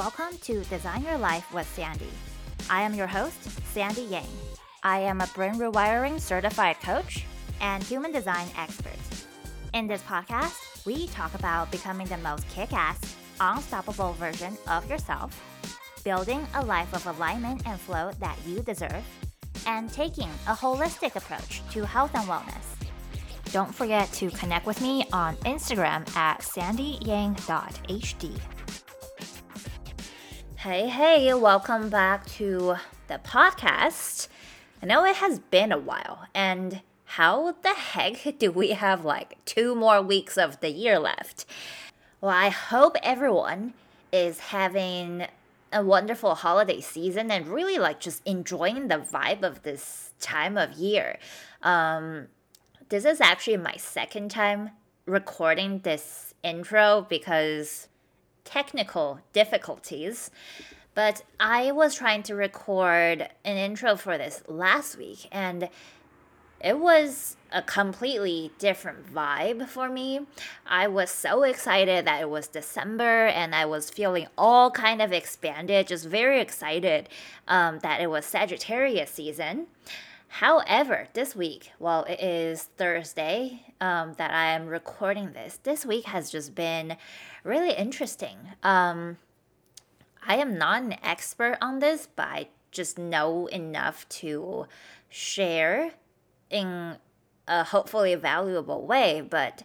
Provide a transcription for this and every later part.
Welcome to Design Your Life with Sandy. I am your host, Sandy Yang. I am a brain rewiring certified coach and human design expert. In this podcast, we talk about becoming the most kick ass, unstoppable version of yourself, building a life of alignment and flow that you deserve, and taking a holistic approach to health and wellness. Don't forget to connect with me on Instagram at sandyyang.hd. Hey, hey, welcome back to the podcast. I know it has been a while, and how the heck do we have like two more weeks of the year left? Well, I hope everyone is having a wonderful holiday season and really like just enjoying the vibe of this time of year. Um, this is actually my second time recording this intro because technical difficulties. But I was trying to record an intro for this last week, and it was a completely different vibe for me. I was so excited that it was December and I was feeling all kind of expanded, just very excited um, that it was Sagittarius season. However, this week, well, it is Thursday um, that I am recording this. This week has just been really interesting. Um, I am not an expert on this, but I just know enough to share in a hopefully valuable way. But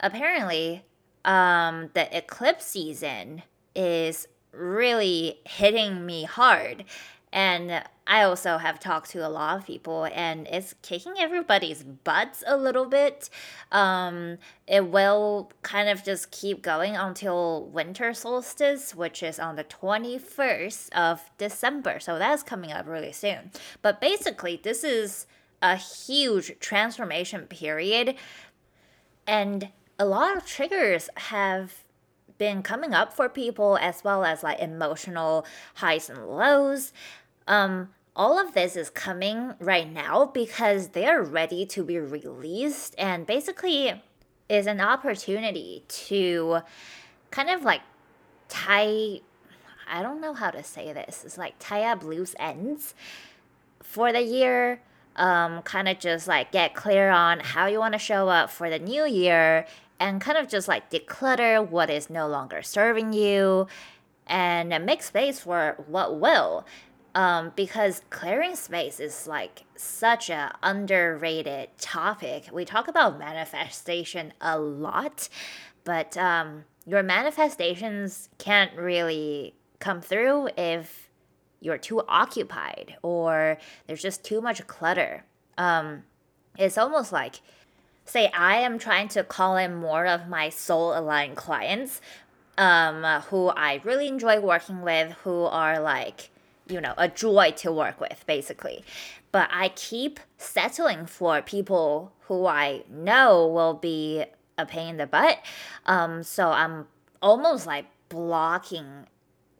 apparently, um, the eclipse season is really hitting me hard. And I also have talked to a lot of people, and it's kicking everybody's butts a little bit. Um, it will kind of just keep going until winter solstice, which is on the 21st of December. So that's coming up really soon. But basically, this is a huge transformation period, and a lot of triggers have been coming up for people as well as like emotional highs and lows. Um, all of this is coming right now because they are ready to be released and basically is an opportunity to kind of like tie I don't know how to say this. It's like tie up loose ends for the year. Um, kind of just like get clear on how you want to show up for the new year and kind of just like declutter what is no longer serving you and make space for what will um, because clearing space is like such a underrated topic. We talk about manifestation a lot, but um, your manifestations can't really come through if you're too occupied or there's just too much clutter. Um, it's almost like, say, I am trying to call in more of my soul aligned clients um, who I really enjoy working with, who are like, you know, a joy to work with, basically. But I keep settling for people who I know will be a pain in the butt. Um, so I'm almost like blocking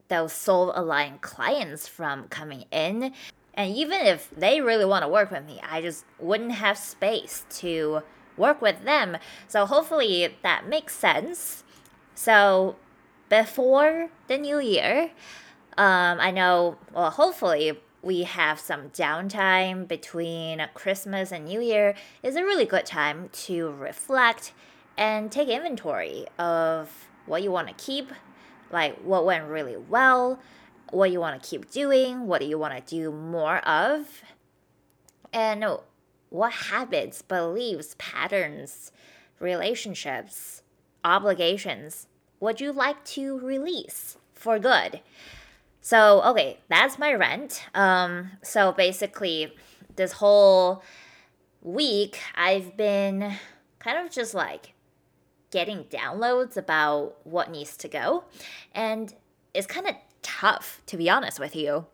those soul aligned clients from coming in. And even if they really want to work with me, I just wouldn't have space to work with them. So hopefully that makes sense. So before the new year, um, I know, well, hopefully, we have some downtime between Christmas and New Year is a really good time to reflect and take inventory of what you want to keep, like what went really well, what you want to keep doing, what do you want to do more of, and what habits, beliefs, patterns, relationships, obligations would you like to release for good? So, okay, that's my rent. Um, so basically, this whole week, I've been kind of just like getting downloads about what needs to go. And it's kind of tough, to be honest with you.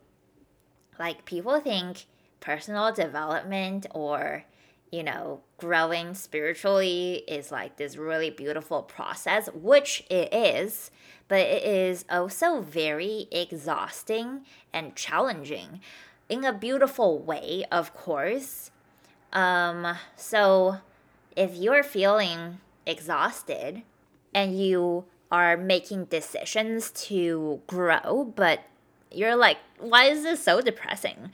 Like, people think personal development or, you know, growing spiritually is like this really beautiful process, which it is but it is also very exhausting and challenging in a beautiful way, of course. Um, so if you're feeling exhausted and you are making decisions to grow, but you're like, why is this so depressing?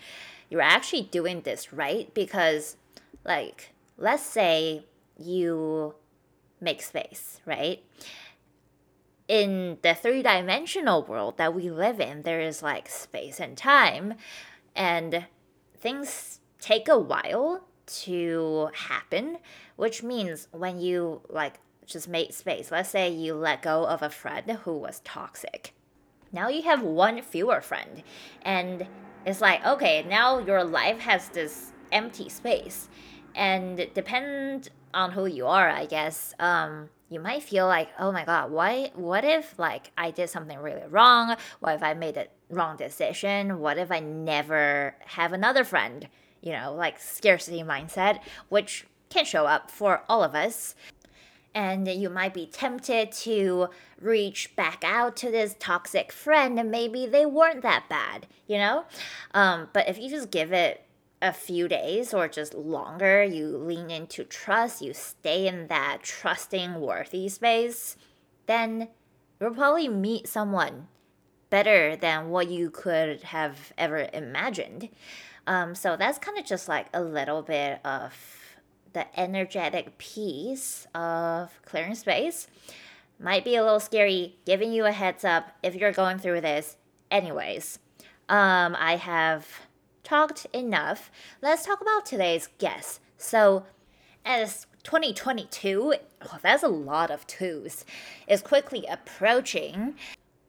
You're actually doing this right because, like, let's say you make space, right? In the three dimensional world that we live in, there is like space and time, and things take a while to happen, which means when you like just make space, let's say you let go of a friend who was toxic. Now you have one fewer friend, and it's like, okay, now your life has this empty space. And depend on who you are, I guess, um, you might feel like, oh my god, why what if like I did something really wrong? What if I made a wrong decision? What if I never have another friend? You know, like scarcity mindset, which can show up for all of us. And you might be tempted to reach back out to this toxic friend, and maybe they weren't that bad, you know? Um, but if you just give it a few days or just longer, you lean into trust, you stay in that trusting, worthy space, then you'll probably meet someone better than what you could have ever imagined. Um, so that's kind of just like a little bit of the energetic piece of clearing space. Might be a little scary, giving you a heads up if you're going through this. Anyways, um, I have talked enough. Let's talk about today's guest. So, as 2022, oh, that's a lot of twos, is quickly approaching.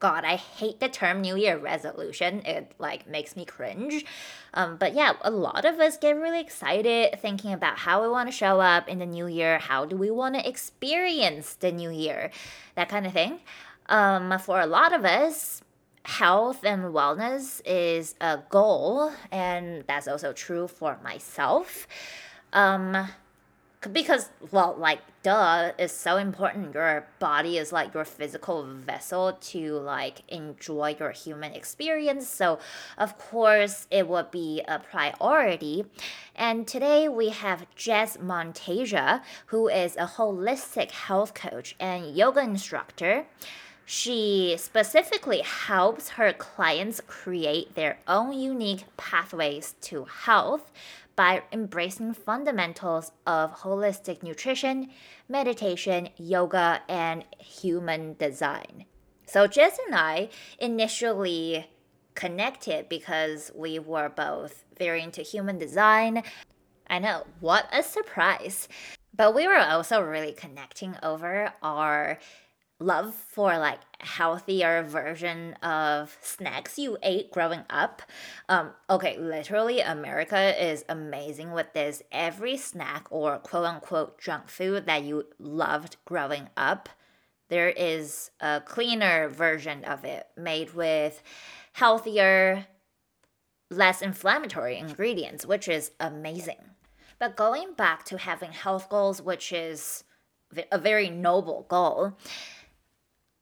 God, I hate the term New Year resolution. It like makes me cringe. Um, but yeah, a lot of us get really excited thinking about how we want to show up in the new year. How do we want to experience the new year? That kind of thing. Um, for a lot of us, health and wellness is a goal, and that's also true for myself. Um, because well like duh it's so important your body is like your physical vessel to like enjoy your human experience. So of course it would be a priority. And today we have jess Monteggia who is a holistic health coach and yoga instructor she specifically helps her clients create their own unique pathways to health by embracing fundamentals of holistic nutrition, meditation, yoga, and human design. So, Jess and I initially connected because we were both very into human design. I know, what a surprise! But we were also really connecting over our love for like healthier version of snacks you ate growing up. Um, okay, literally, America is amazing with this. Every snack or quote unquote junk food that you loved growing up, there is a cleaner version of it made with healthier, less inflammatory ingredients, which is amazing. But going back to having health goals, which is a very noble goal,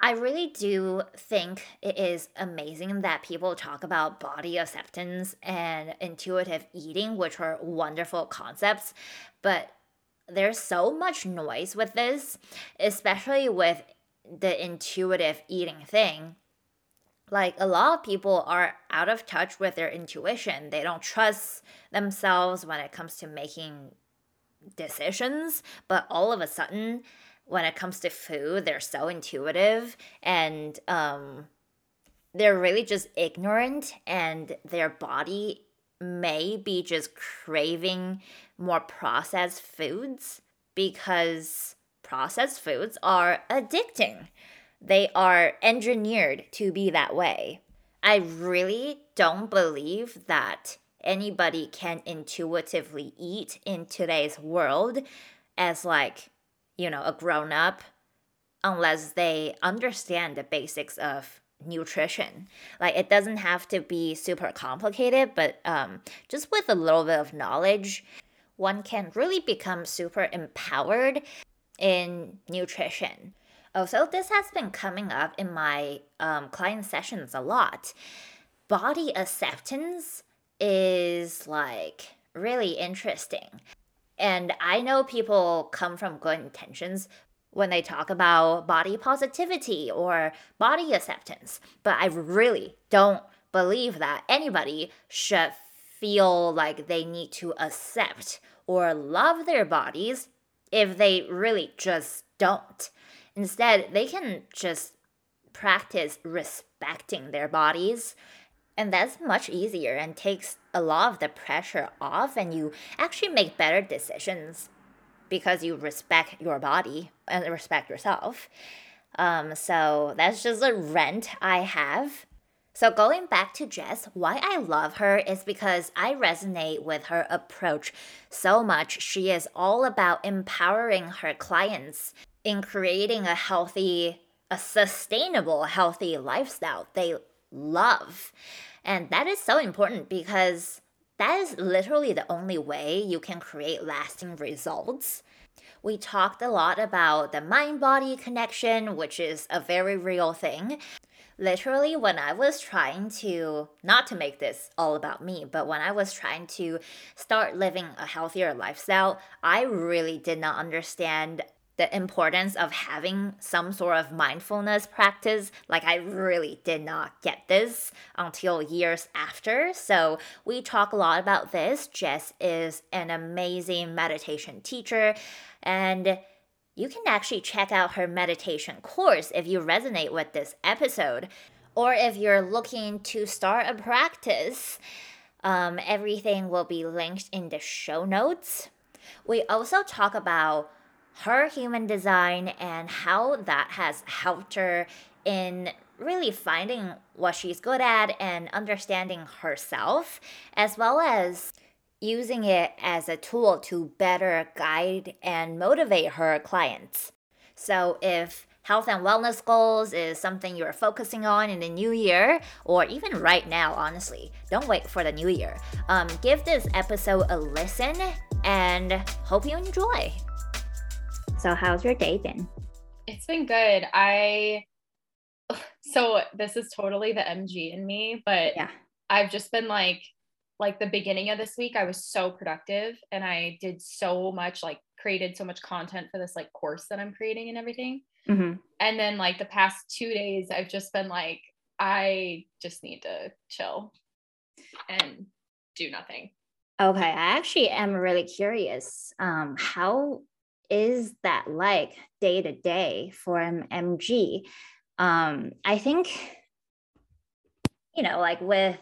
I really do think it is amazing that people talk about body acceptance and intuitive eating, which are wonderful concepts, but there's so much noise with this, especially with the intuitive eating thing. Like a lot of people are out of touch with their intuition. They don't trust themselves when it comes to making decisions, but all of a sudden, when it comes to food, they're so intuitive and um, they're really just ignorant, and their body may be just craving more processed foods because processed foods are addicting. They are engineered to be that way. I really don't believe that anybody can intuitively eat in today's world as like you know, a grown up unless they understand the basics of nutrition. Like it doesn't have to be super complicated, but um, just with a little bit of knowledge, one can really become super empowered in nutrition. Also, this has been coming up in my um, client sessions a lot. Body acceptance is like really interesting. And I know people come from good intentions, when they talk about body positivity or body acceptance. But I really don't believe that anybody should feel like they need to accept or love their bodies if they really just don't. Instead, they can just practice respecting their bodies. And that's much easier and takes a lot of the pressure off, and you actually make better decisions because you respect your body and respect yourself. Um, so that's just a rent I have so, going back to Jess, why I love her is because I resonate with her approach so much. She is all about empowering her clients in creating a healthy, a sustainable, healthy lifestyle they love. And that is so important because that is literally the only way you can create lasting results. We talked a lot about the mind body connection, which is a very real thing literally when I was trying to, not to make this all about me, but when I was trying to start living a healthier lifestyle, I really did not understand the importance of having some sort of mindfulness practice. Like, I really did not get this until years after. So, we talk a lot about this. Jess is an amazing meditation teacher, and you can actually check out her meditation course if you resonate with this episode. Or if you're looking to start a practice, um, everything will be linked in the show notes. We also talk about her human design and how that has helped her in really finding what she's good at and understanding herself, as well as using it as a tool to better guide and motivate her clients. So, if health and wellness goals is something you're focusing on in the new year, or even right now, honestly, don't wait for the new year. Um, give this episode a listen and hope you enjoy. So, how's your day been? It's been good. I, so this is totally the MG in me, but yeah. I've just been like like the beginning of this week i was so productive and i did so much like created so much content for this like course that i'm creating and everything mm-hmm. and then like the past two days i've just been like i just need to chill and do nothing okay i actually am really curious um how is that like day to day for an mg um i think you know, like with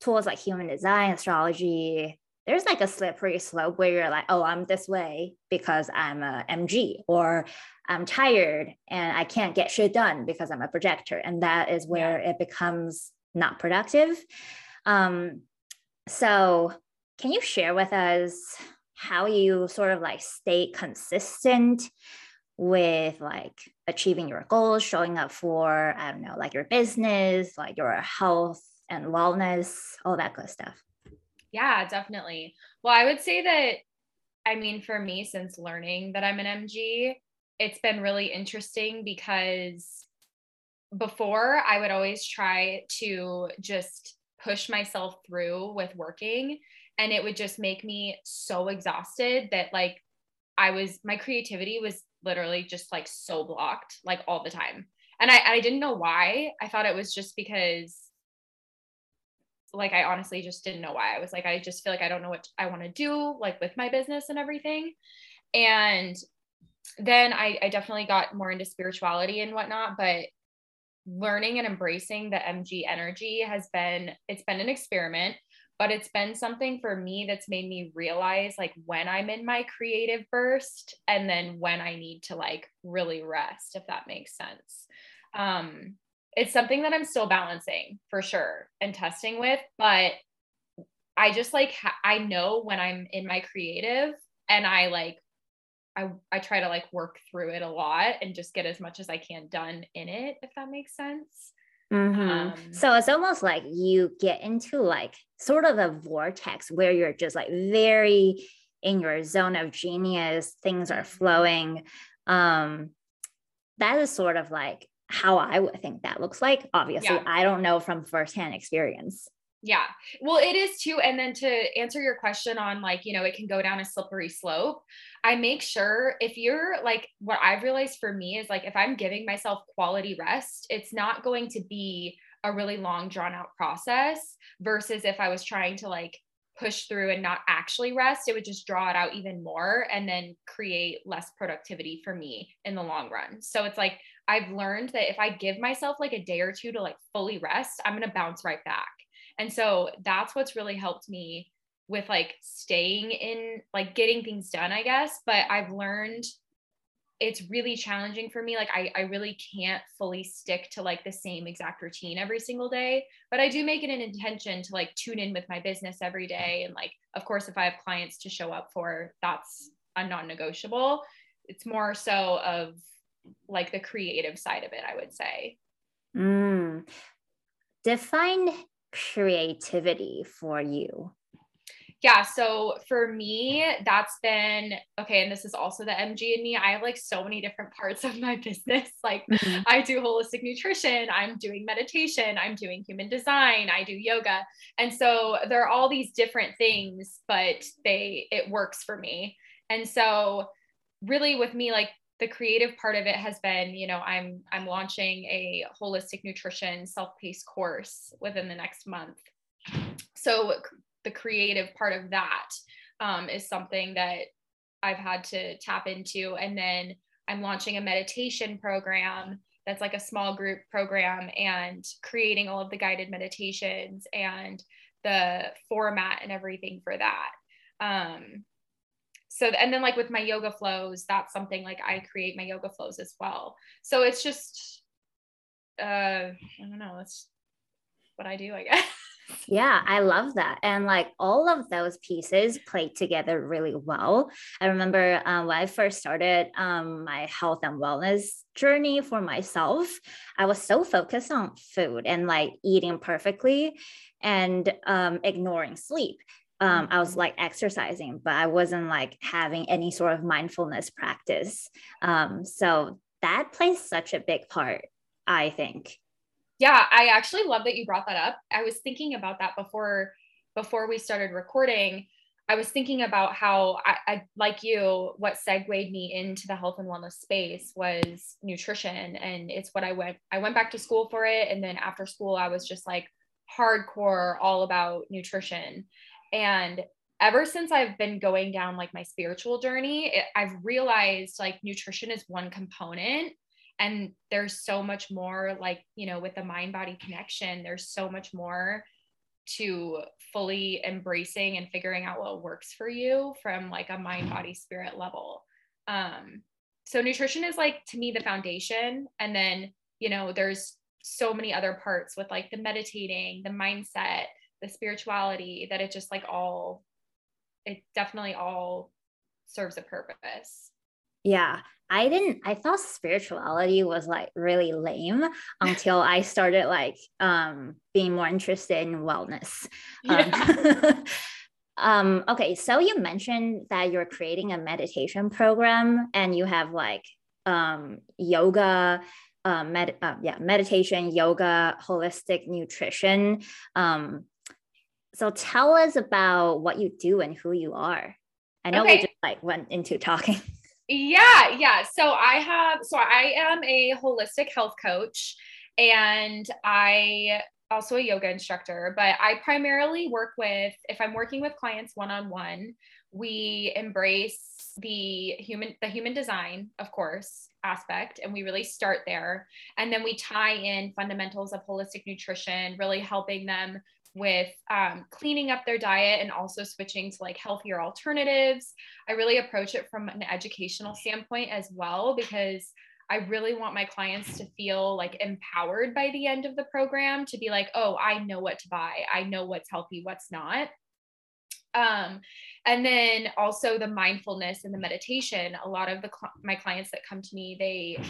tools like human design, astrology, there's like a slippery slope where you're like, oh, I'm this way because I'm a MG, or I'm tired and I can't get shit done because I'm a projector. And that is where yeah. it becomes not productive. Um, so, can you share with us how you sort of like stay consistent with like achieving your goals, showing up for, I don't know, like your business, like your health and wellness, all that good stuff. Yeah, definitely. Well, I would say that, I mean, for me, since learning that I'm an MG, it's been really interesting because before I would always try to just push myself through with working and it would just make me so exhausted that like I was my creativity was literally just like so blocked like all the time. And I, I didn't know why. I thought it was just because like I honestly just didn't know why. I was like, I just feel like I don't know what I want to do, like with my business and everything. And then I, I definitely got more into spirituality and whatnot, but learning and embracing the MG energy has been, it's been an experiment but it's been something for me that's made me realize like when I'm in my creative burst and then when I need to like really rest, if that makes sense. Um, it's something that I'm still balancing for sure and testing with, but I just like ha- I know when I'm in my creative and I like I I try to like work through it a lot and just get as much as I can done in it if that makes sense. Mm-hmm. Um, so it's almost like you get into like sort of a vortex where you're just like very in your zone of genius, things are mm-hmm. flowing. Um, that is sort of like how I would think that looks like. Obviously, yeah. I don't know from firsthand experience. Yeah. Well, it is too. And then to answer your question on like, you know, it can go down a slippery slope. I make sure if you're like, what I've realized for me is like, if I'm giving myself quality rest, it's not going to be a really long, drawn out process versus if I was trying to like push through and not actually rest, it would just draw it out even more and then create less productivity for me in the long run. So it's like, I've learned that if I give myself like a day or two to like fully rest, I'm going to bounce right back. And so that's what's really helped me with like staying in, like getting things done, I guess. But I've learned it's really challenging for me. Like I, I really can't fully stick to like the same exact routine every single day, but I do make it an intention to like tune in with my business every day. And like, of course, if I have clients to show up for, that's a non-negotiable. It's more so of like the creative side of it, I would say. Mm. Define creativity for you? Yeah, so for me, that's been okay. And this is also the MG in me. I have like so many different parts of my business. Like, mm-hmm. I do holistic nutrition, I'm doing meditation, I'm doing human design, I do yoga. And so there are all these different things, but they, it works for me. And so, really, with me, like the creative part of it has been you know i'm i'm launching a holistic nutrition self-paced course within the next month. So the creative part of that um, is something that i've had to tap into. And then i'm launching a meditation program that's like a small group program and creating all of the guided meditations and the format and everything for that. Um, so and then like with my yoga flows that's something like i create my yoga flows as well. So it's just uh i don't know that's what i do i guess. Yeah i love that. And like all of those pieces play together really well. I remember um, when i first started um, my health and wellness journey for myself i was so focused on food and like eating perfectly and um, ignoring sleep um, I was like exercising, but I wasn't like having any sort of mindfulness practice. Um, so that plays such a big part, I think. Yeah, I actually love that you brought that up. I was thinking about that before before we started recording. I was thinking about how I, I like you, what segued me into the health and wellness space was nutrition. And it's what I went, I went back to school for it. And then after school, I was just like hardcore all about nutrition. And ever since I've been going down like my spiritual journey, it, I've realized like nutrition is one component and there's so much more like, you know, with the mind body connection, there's so much more to fully embracing and figuring out what works for you from like a mind body spirit level. Um so nutrition is like to me the foundation and then, you know, there's so many other parts with like the meditating, the mindset, the spirituality that it just like all it definitely all serves a purpose yeah i didn't i thought spirituality was like really lame until i started like um being more interested in wellness yeah. um, um okay so you mentioned that you're creating a meditation program and you have like um yoga um, med- uh, yeah, meditation, yoga, holistic nutrition. Um, so tell us about what you do and who you are. I know okay. we just like went into talking. Yeah, yeah. So I have so I am a holistic health coach and I also a yoga instructor, but I primarily work with if I'm working with clients one-on-one, we embrace the human the human design, of course, aspect and we really start there and then we tie in fundamentals of holistic nutrition really helping them with um, cleaning up their diet and also switching to like healthier alternatives. I really approach it from an educational standpoint as well because I really want my clients to feel like empowered by the end of the program to be like, oh, I know what to buy. I know what's healthy, what's not. Um, and then also the mindfulness and the meditation. A lot of the cl- my clients that come to me, they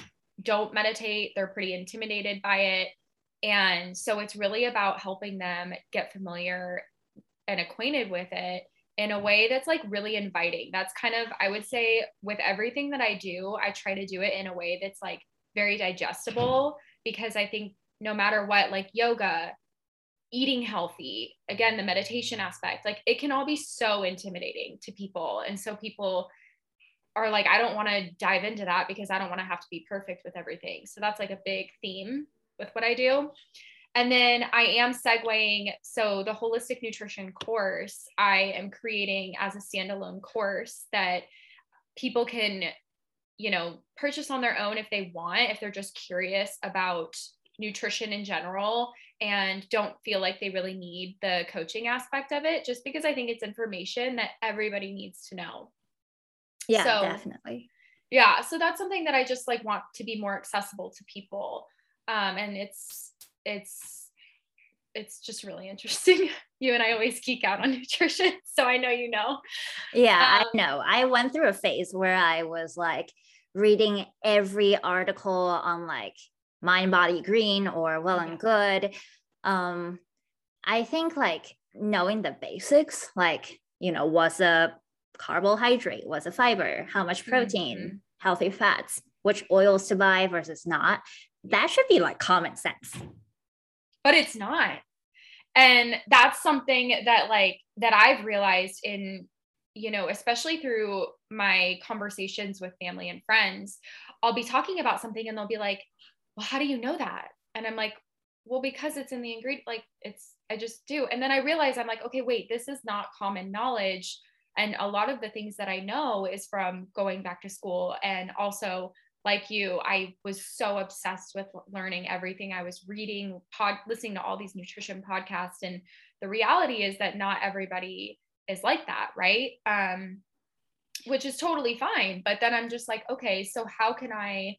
don't meditate. They're pretty intimidated by it. And so it's really about helping them get familiar and acquainted with it in a way that's like really inviting. That's kind of, I would say, with everything that I do, I try to do it in a way that's like very digestible because I think no matter what, like yoga, eating healthy again the meditation aspect like it can all be so intimidating to people. And so people are like i don't want to dive into that because i don't want to have to be perfect with everything. So that's like a big theme with what i do and then i am segueing so the holistic nutrition course i am creating as a standalone course that people can you know purchase on their own if they want if they're just curious about nutrition in general and don't feel like they really need the coaching aspect of it just because I think it's information that everybody needs to know. Yeah, so, definitely. Yeah, so that's something that I just like want to be more accessible to people. Um and it's it's it's just really interesting. you and I always geek out on nutrition, so I know you know. Yeah, um, I know. I went through a phase where I was like reading every article on like mind body green or well and good um i think like knowing the basics like you know what's a carbohydrate what's a fiber how much protein mm-hmm. healthy fats which oils to buy versus not that should be like common sense but it's not and that's something that like that i've realized in you know especially through my conversations with family and friends i'll be talking about something and they'll be like well, how do you know that? And I'm like, well, because it's in the ingredient, like it's, I just do. And then I realize I'm like, okay, wait, this is not common knowledge. And a lot of the things that I know is from going back to school. And also, like you, I was so obsessed with learning everything I was reading, pod, listening to all these nutrition podcasts. And the reality is that not everybody is like that, right? Um, which is totally fine. But then I'm just like, okay, so how can I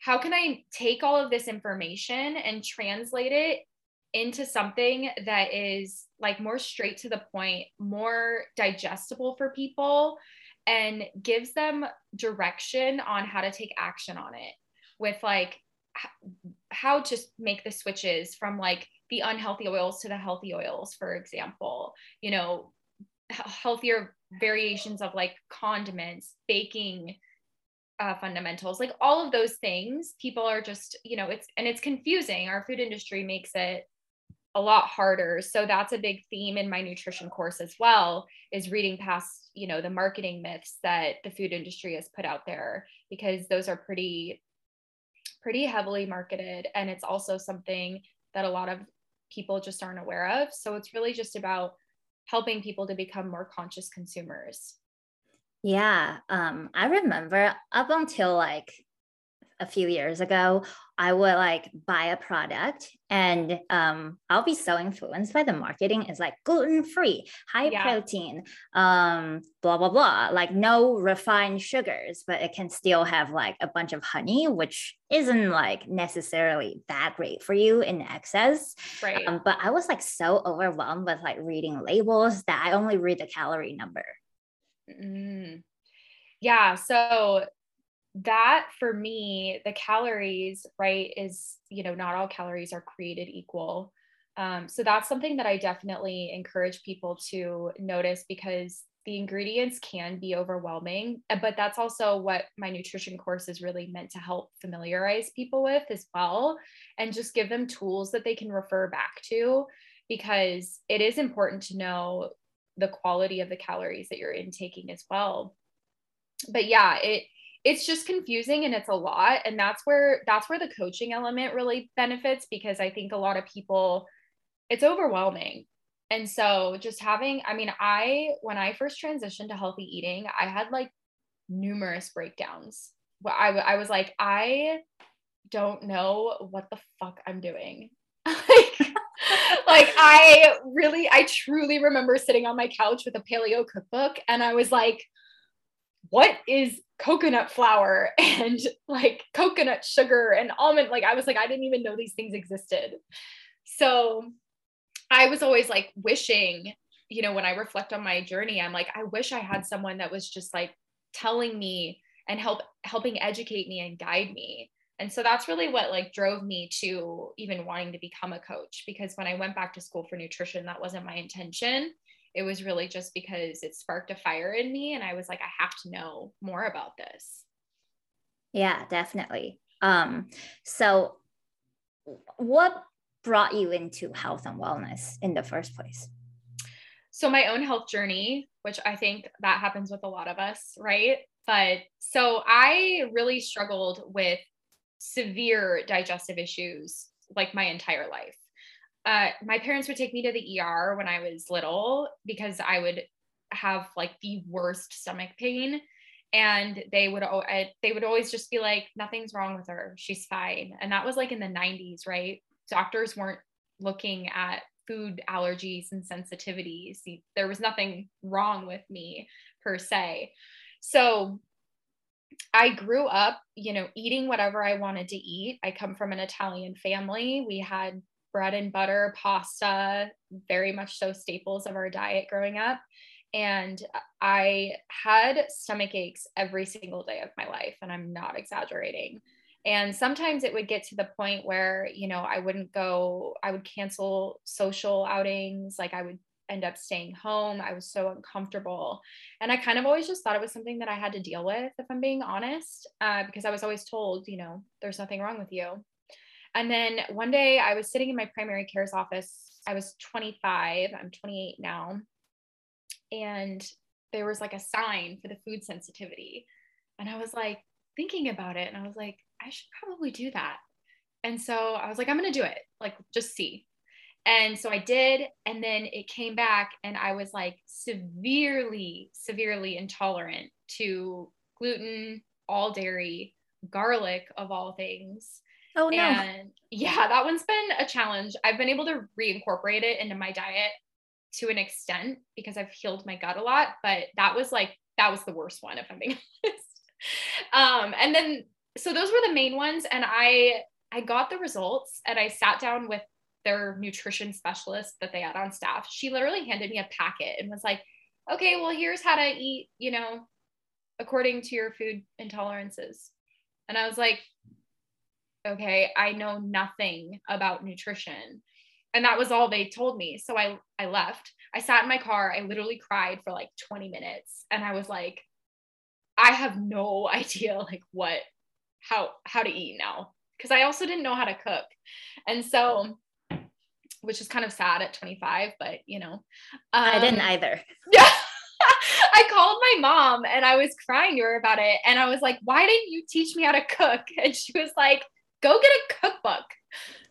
how can I take all of this information and translate it into something that is like more straight to the point, more digestible for people, and gives them direction on how to take action on it with like how to make the switches from like the unhealthy oils to the healthy oils, for example, you know, healthier variations of like condiments, baking uh, fundamentals, like all of those things, people are just, you know, it's, and it's confusing. Our food industry makes it a lot harder. So that's a big theme in my nutrition course as well, is reading past, you know, the marketing myths that the food industry has put out there, because those are pretty, pretty heavily marketed. And it's also something that a lot of people just aren't aware of. So it's really just about helping people to become more conscious consumers. Yeah, um, I remember up until like a few years ago, I would like buy a product and um, I'll be so influenced by the marketing. It's like gluten free, high yeah. protein, um, blah, blah, blah, like no refined sugars, but it can still have like a bunch of honey, which isn't like necessarily that great for you in excess. Right. Um, but I was like so overwhelmed with like reading labels that I only read the calorie number. Mm. Yeah. So that for me, the calories, right, is, you know, not all calories are created equal. Um, so that's something that I definitely encourage people to notice because the ingredients can be overwhelming, uh, but that's also what my nutrition course is really meant to help familiarize people with as well and just give them tools that they can refer back to because it is important to know the quality of the calories that you're intaking as well but yeah it it's just confusing and it's a lot and that's where that's where the coaching element really benefits because i think a lot of people it's overwhelming. And so just having i mean i when i first transitioned to healthy eating i had like numerous breakdowns. I, I was like i don't know what the fuck i'm doing. Like like I really, I truly remember sitting on my couch with a paleo cookbook and I was like, what is coconut flour and like coconut sugar and almond? Like, I was like, I didn't even know these things existed. So I was always like wishing, you know, when I reflect on my journey, I'm like, I wish I had someone that was just like telling me and help helping educate me and guide me and so that's really what like drove me to even wanting to become a coach because when i went back to school for nutrition that wasn't my intention it was really just because it sparked a fire in me and i was like i have to know more about this yeah definitely um so what brought you into health and wellness in the first place? So, my own health journey, which I think that happens with a lot of us, right? But so I really struggled with severe digestive issues like my entire life. Uh, my parents would take me to the ER when I was little because I would have like the worst stomach pain. And they would they would always just be like nothing's wrong with her. She's fine. And that was like in the 90s right? Doctors weren't looking at food allergies and sensitivities. There was nothing wrong with me per se. So I grew up, you know, eating whatever I wanted to eat. I come from an Italian family. We had bread and butter, pasta, very much so staples of our diet growing up and I had stomach aches every single day of my life, and I'm not exaggerating. And sometimes it would get to the point where, you know, I wouldn't go, I would cancel social outings, like I would end up staying home. I was so uncomfortable. And I kind of always just thought it was something that I had to deal with, if I'm being honest, uh, because I was always told, you know, there's nothing wrong with you. And then one day I was sitting in my primary care's office. I was 25, I'm 28 now and there was like a sign for the food sensitivity. And I was like thinking about it and I was like, I should probably do that. And so I was like, I'm going to do it, like just see. And so I did. And then it came back and I was like severely, severely intolerant to gluten, all dairy, garlic of all things. Oh no. And yeah, that one's been a challenge. I've been able to reincorporate it into my diet to an extent because I've healed my gut a lot, but that was like that was the worst one if I'm being honest. Um, and then so those were the main ones, and I I got the results and I sat down with their nutrition specialist that they had on staff. She literally handed me a packet and was like, "Okay, well here's how to eat, you know, according to your food intolerances." And I was like, "Okay, I know nothing about nutrition." and that was all they told me. So i i left. I sat in my car. I literally cried for like 20 minutes. And i was like i have no idea like what how how to eat now. Because i also didn't know how to cook. And so which is kind of sad at 25 but you know um, i didn't um, either. Yeah. I called my mom and I was crying to her about it. And I was like, why didn't you teach me how to cook? And she was like, go get a cookbook.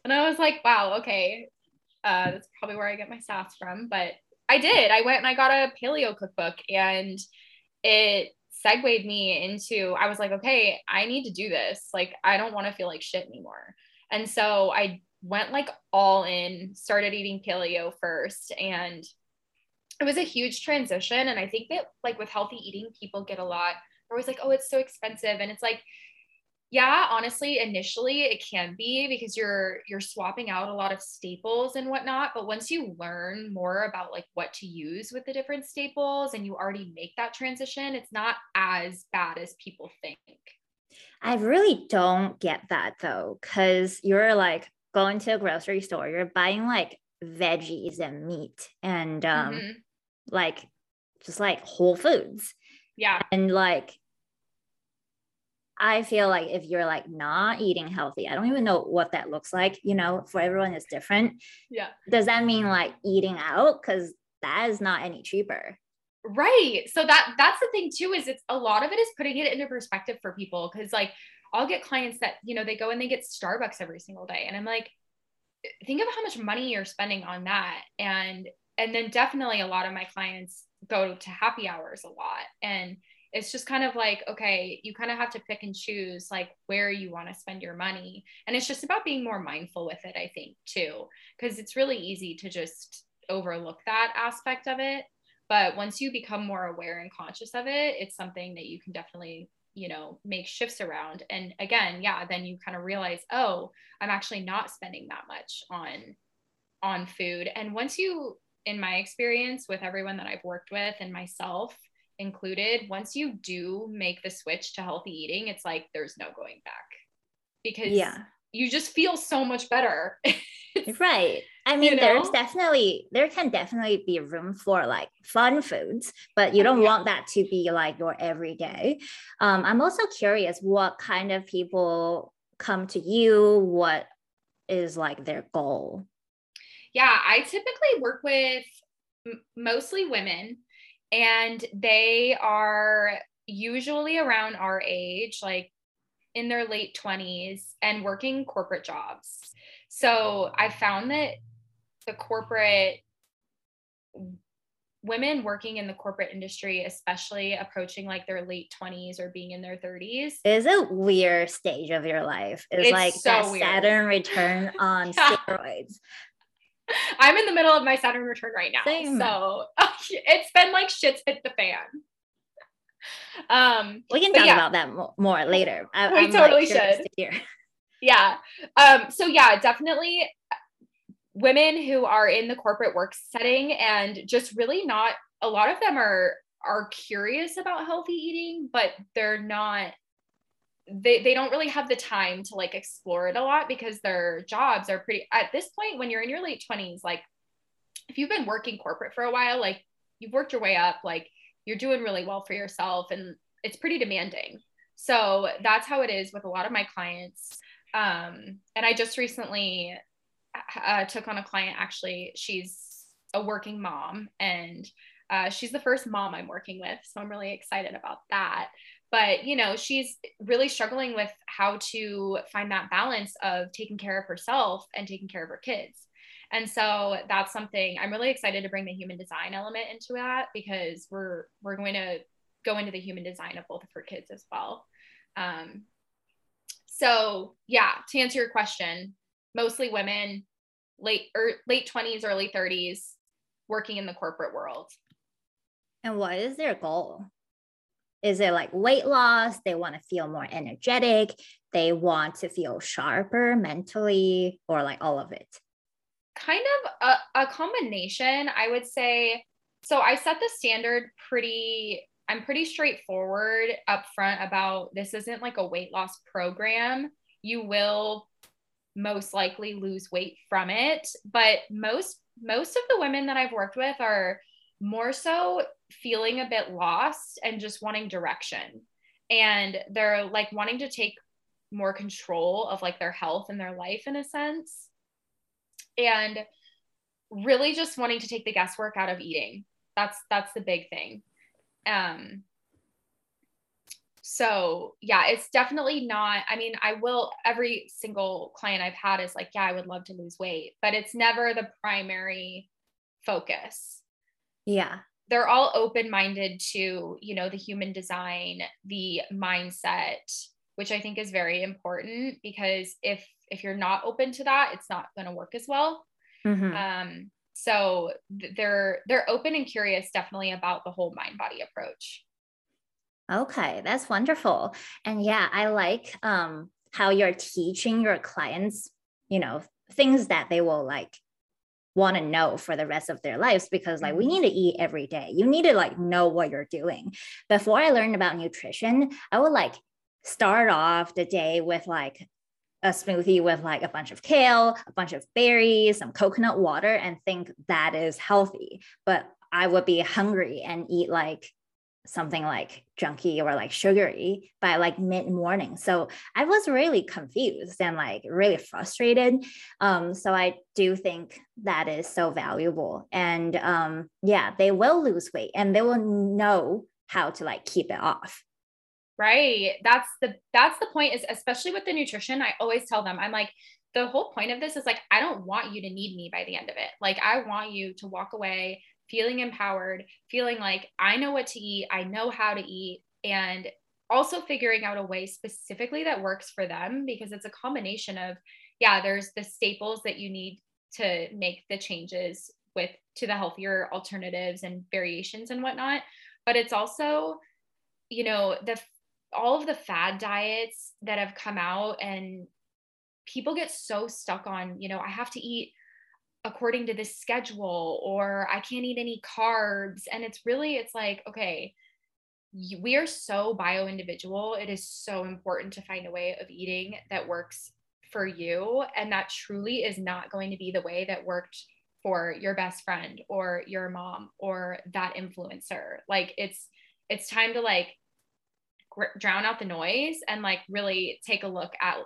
And I was like, wow, okay. Uh, that's probably where I get my sauce from. But I did. I went and I got a paleo cookbook and it segued me into, I was like, okay, I need to do this. Like, I don't want to feel like shit anymore. And so I went like all in, started eating paleo first. And it was a huge transition. And I think that, like, with healthy eating, people get a lot, they're always like, oh, it's so expensive. And it's like, yeah honestly initially it can be because you're you're swapping out a lot of staples and whatnot but once you learn more about like what to use with the different staples and you already make that transition it's not as bad as people think. I really don't get that though because you're like going to a grocery store you're buying like veggies and meat and um mm-hmm. like just like whole foods. Yeah. And like I feel like if you're like not eating healthy, I don't even know what that looks like. You know, for everyone is different. Yeah. Does that mean like eating out? Because that is not any cheaper. Right. So that that's the thing too, is it's a lot of it is putting it into perspective for people. Cause like I'll get clients that, you know, they go and they get Starbucks every single day. And I'm like, think of how much money you're spending on that. And and then definitely a lot of my clients go to happy hours a lot. And it's just kind of like okay you kind of have to pick and choose like where you want to spend your money. And it's just about being more mindful with it i think too because it's really easy to just overlook that aspect of it. But once you become more aware and conscious of it it's something that you can definitely you know make shifts around. And again yeah then you kind of realize oh i'm actually not spending that much on on food. And once you in my experience with everyone that i've worked with and myself included, once you do make the switch to healthy eating, it's like there's no going back because yeah. you just feel so much better. right. I mean, you know? there's definitely, there can definitely be room for like fun foods, but you don't yeah. want that to be like your everyday. Um, I'm also curious what kind of people come to you, what is like their goal? Yeah, I typically work with m- mostly women, and they are usually around our age, like in their late 20s, and working corporate jobs. So I found that the corporate women working in the corporate industry, especially approaching like their late 20s or being in their 30s. Is a weird stage of your life. It's, It's like so that weird. Saturn return on steroids. I'm in the middle of my Saturn return right now. Same. So it's been like shit's hit the fan. Um, We can talk yeah. about that mo- more later. I, We I'm, totally curious should. to yeah. Um, so yeah, definitely women who are in the corporate work setting and just really not a lot of them are are curious about healthy eating, but they're not they they don't really have the time to like explore it a lot because their jobs are pretty at this point when you're in your late 20s like if you've been working corporate for a while like you've worked your way up like you're doing really well for yourself and it's pretty demanding. So that's how it is with a lot of my clients. Um, and i just recently uh, took on a client actually. She's a working mom and uh, she's the first mom i'm working with so i'm really excited about that but you know she's really struggling with how to find that balance of taking care of herself and taking care of her kids. And so that's something i'm really excited to bring the human design element into that because we're we're going to go into the human design of both of her kids as well. Um, so yeah to answer your question mostly women late or late 20s early 30s working in the corporate world. And what is their goal? Is it like weight loss? They want to feel more energetic. They want to feel sharper mentally, or like all of it. kind of a, a combination i would say so i set the standard pretty i'm pretty straightforward up front about this isn't like a weight loss program you will most likely lose weight from it but most most of the women that i've worked with are more so feeling a bit lost and just wanting direction. And they're like wanting to take more control of like their health and their life in a sense. And really just wanting to take the guesswork out of eating. That's that's the big thing. Um so yeah it's definitely not i mean i will every single client i've had is like yeah i would love to lose weight but it's never the primary focus. Yeah. They're all open minded to you know the human design the mindset which i think is very important because if if you're not open to that it's not going to work as well Mhm. um so th- they're they're open and curious definitely about the whole mind body approach Okay, that's wonderful. And yeah, I like um how you're teaching your clients, you know, things that they will like want to know for the rest of their lives because like we Mhm. need to eat every day. You need to like know what you're doing. Before I learned about nutrition, I would like start off the day with like a smoothie with like a bunch of kale, a bunch of berries, some coconut water, and think that is healthy. But I would be hungry and eat like something like junky or like sugary by like mid morning. So I was really confused and like really frustrated. Um, so I do think that is so valuable. And um, yeah, they will lose weight and they will know how to like keep it off. right that's the that's the point is especially with the nutrition i always tell them i'm like the whole point of this is like i don't want you to need me by the end of it like i want you to walk away feeling empowered feeling like i know what to eat i know how to eat and also figuring out a way specifically that works for them because it's a combination of yeah there's the staples that you need to make the changes with to the healthier alternatives and variations and whatnot but it's also you know the all of the fad diets that have come out and people get so stuck on you know i have to eat according to this schedule or i can't eat any carbs. And it's really it's like okay we are so bio individual it is so important to find a way of eating that works for you. And that truly is not going to be the way that worked for your best friend or your mom or that influencer. Like it's it's time to like gr- drown out the noise and like really take a look at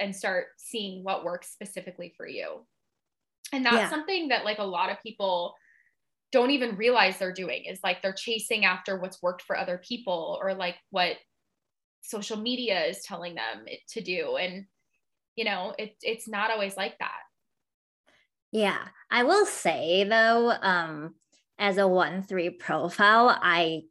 and start seeing what works specifically for you. And that's yeah. something that like a lot of people don't even realize they're doing is like they're chasing after what's worked for other people or like what social media is telling them to do. And you know it, it's not always like that. Yeah. I will say though um as a 1-3 profile i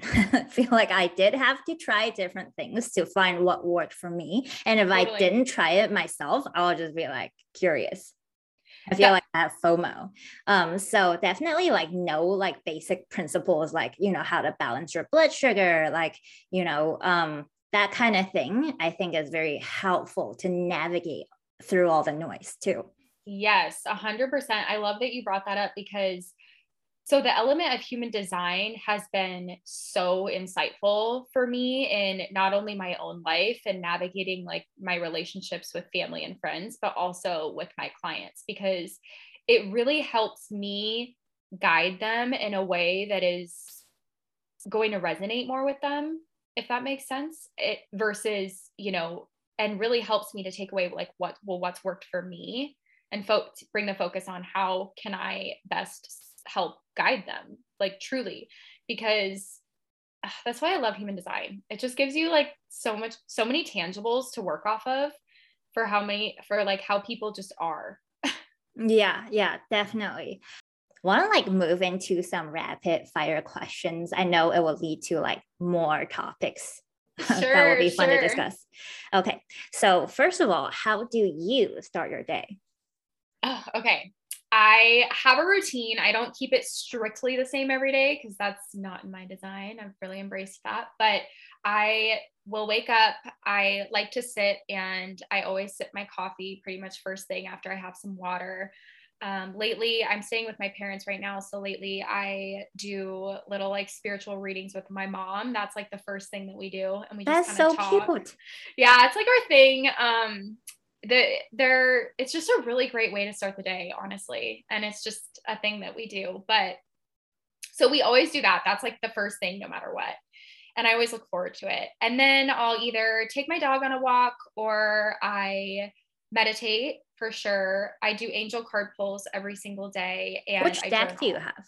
feel like i did have to try different things to find what worked for me. And if totally. i didn't try it myself i'll just be like curious I feel like I have FOMO. Um, so definitely like know like basic principles, like, you know, how to balance your blood sugar, like, you know, um, that kind of thing, I think is very helpful to navigate through all the noise too. Yes, a hundred percent. I love that you brought that up because so the element of human design has been so insightful for me in not only my own life and navigating like my relationships with family and friends, but also with my clients because it really helps me guide them in a way that is going to resonate more with them if that makes sense. It versus you know and really helps me to take away like what well what's worked for me and fo- bring the focus on how can i best help guide them like truly because uh, that's why i love human design it just gives you like so much so many tangibles to work off of for how many for like how people just are yeah yeah definitely want to like move into some rapid fire questions. I know it will lead to like more topics sure, that will be fun sure. to discuss. Okay. So, first of all, how do you start your day? Oh, okay. I have a routine. I don't keep it strictly the same every day because that's not in my design. I've really embraced that. But I will wake up. I like to sit and I always sip my coffee pretty much first thing after I have some water um, lately i'm staying with my parents right now so lately i do little like spiritual readings with my mom that's like the first thing that we do and we just that's so talk. cute yeah it's like our thing um the they're it's just a really great way to start the day honestly and it's just a thing that we do but so we always do that that's like the first thing no matter what and i always look forward to it and then i'll either take my dog on a walk or i meditate for sure. I do angel card pulls every single day. And which I deck do you have?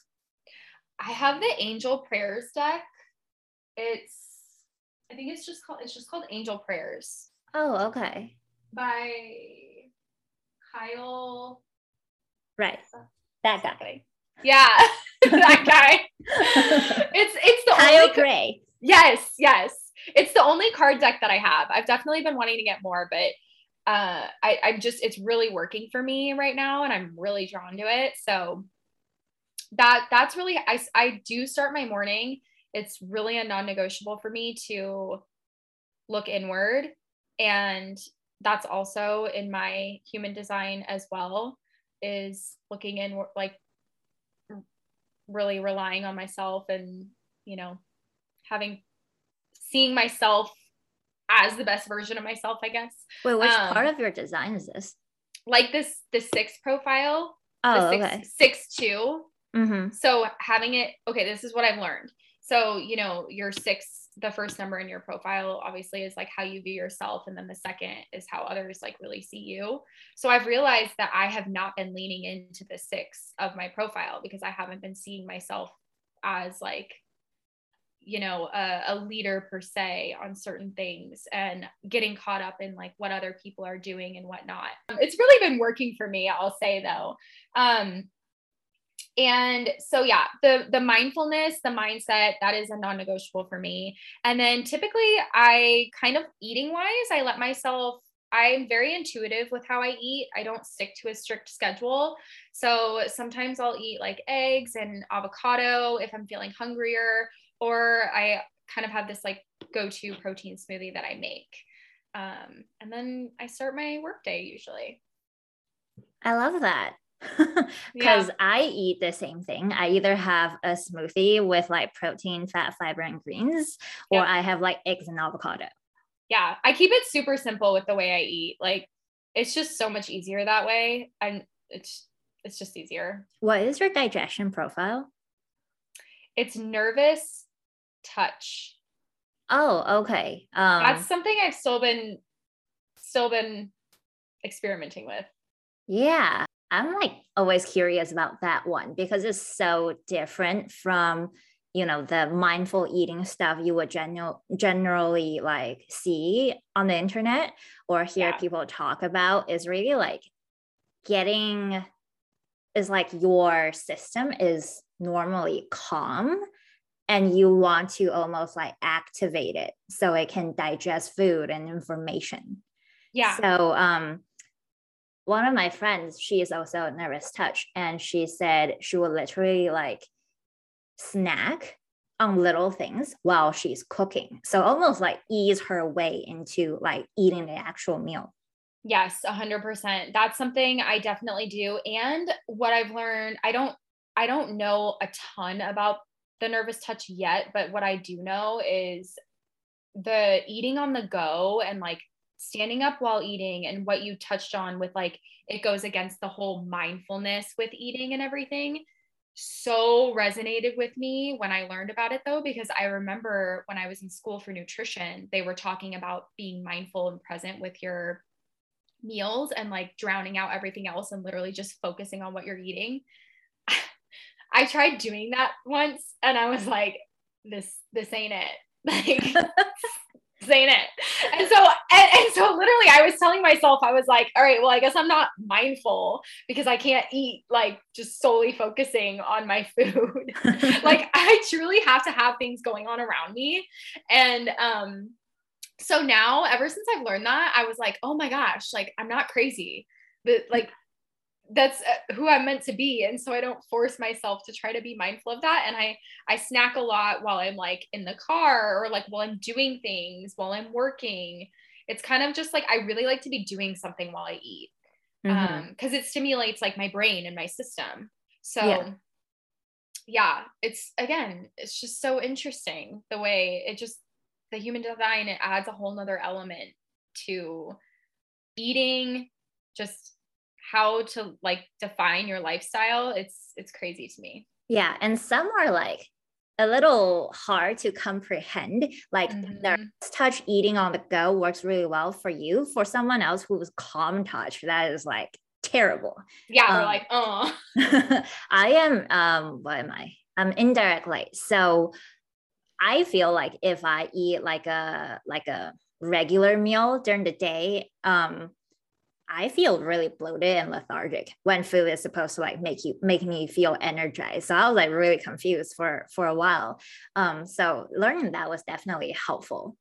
I have the angel prayers deck. It's I think it's just called it's just called Angel Prayers. Oh, okay. By Kyle. Right. That guy. Yeah, that guy. it's it's the Kyle only Gray. Yes, yes. It's the only card deck that I have. I've definitely been wanting to get more, but uh I, I'm just it's really working for me right now and I'm really drawn to it. So that that's really I I do start my morning. It's really a non-negotiable for me to look inward and that's also in my human design as well is looking in like really relying on myself and you know having seeing myself as the best version of myself, I guess. Wait, which um, part of your design is this? Like this, the six profile. Oh, six, okay. Six two. Mm-hmm. So having it, okay, this is what I've learned. So you know, your six, the first number in your profile, obviously, is like how you view yourself, and then the second is how others like really see you. So I've realized that I have not been leaning into the six of my profile because I haven't been seeing myself as like you know a, a, leader per se on certain things and getting caught up in like what other people are doing and whatnot it's really been working for me i'll say though um and so yeah the the mindfulness the mindset that is a non-negotiable for me and then typically i kind of eating wise i let myself I'm very intuitive with how I eat. I don't stick to a strict schedule. So sometimes I'll eat like eggs and avocado if I'm feeling hungrier, or I kind of have this like go-to protein smoothie that I make. Um, and then I start my workday usually. I love that because yeah. I eat the same thing. I either have a smoothie with like protein, fat, fiber, and greens, or yep. I have like eggs and avocado. Yeah, I keep it super simple with the way I eat. Like it's just so much easier that way. And it's it's just easier. What is your digestion profile? It's nervous, touch. Oh, okay. Um, That's something I've still been still been experimenting with. Yeah. I'm like always curious about that one because it's so different from you know the mindful eating stuff you would general, generally like see on the internet or hear yeah. people talk about is really like getting is like your system is normally calm and you want to almost like activate it so it can digest food and information yeah so um one of my friends she is also a nervous touch and she said she will literally like snack on little things while she's cooking. So almost like ease her way into like eating the actual meal. Yes, 100%. That's something I definitely do and what I've learned, I don't I don't know a ton about the nervous touch yet, but what I do know is the eating on the go and like standing up while eating and what you touched on with like it goes against the whole mindfulness with eating and everything so resonated with me when I learned about it though, because I remember when I was in school for nutrition, they were talking about being mindful and present with your meals and like drowning out everything else and literally just focusing on what you're eating. I tried doing that once and I was like, this, this ain't it. Like saying it. And so, and, and, so literally I was telling myself, I was like, all right, well, I guess I'm not mindful because I can't eat like just solely focusing on my food. like I truly have to have things going on around me. And um, so now ever since I've learned that, I was like, oh my gosh, like I'm not crazy. But like that's uh, who I'm meant to be. And so I don't force myself to try to be mindful of that. And I, I snack a lot while I'm like in the car or like while I'm doing things, while I'm working. It's kind of just like, I really like to be doing something while I eat. Mm-hmm. Um, cause it stimulates like my brain and my system. So yeah. yeah, it's again, it's just so interesting the way it just, the human design, it adds a whole nother element to eating, just how to like define your lifestyle it's it's crazy to me. Yeah and some are like a little hard to comprehend like mm-hmm. the touch eating on the go works really well for you. For someone else who's calm touch that is like terrible. Yeah um, we're like oh i am um what am i? I'm indirect light. So i feel like if i eat like a like a regular meal during the day um I feel really bloated and lethargic when food is supposed to like make you make me feel energized. So I was like really confused for for a while. Um, so learning that was definitely helpful.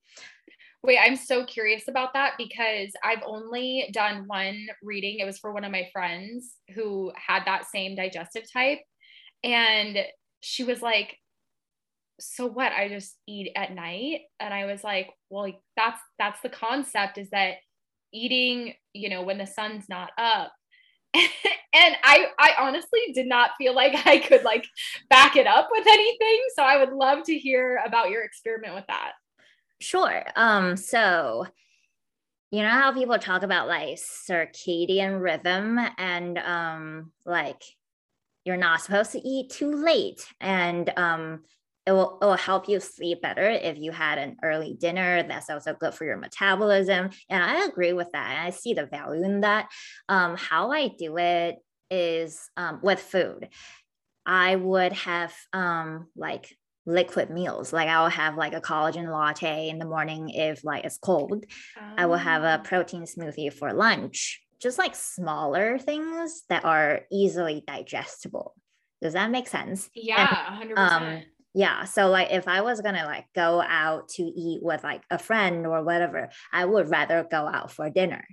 Wait, I'm so curious about that because I've only done one reading. It was for one of my friends who had that same digestive type. And she was like, so what? I just eat at night. And I was like, well, that's that's the concept is that eating, you know, when the sun's not up. and I I honestly did not feel like I could like back it up with anything. So I would love to hear about your experiment with that. Sure. Um so you know how people talk about like circadian rhythm and um like you're not supposed to eat too late and um it will, it will help you sleep better if you had an early dinner. That's also good for your metabolism. And I agree with that. And I see the value in that. Um, how I do it is um, with food. I would have um, like liquid meals. Like I will have like a collagen latte in the morning if like it's cold. Oh. I will have a oh. protein smoothie for lunch. Just like smaller things that are easily digestible. Does that make sense? Yeah, and, 100%. Um, yeah so like if i was gonna like go out to eat with like a friend or whatever i would rather go out for dinner.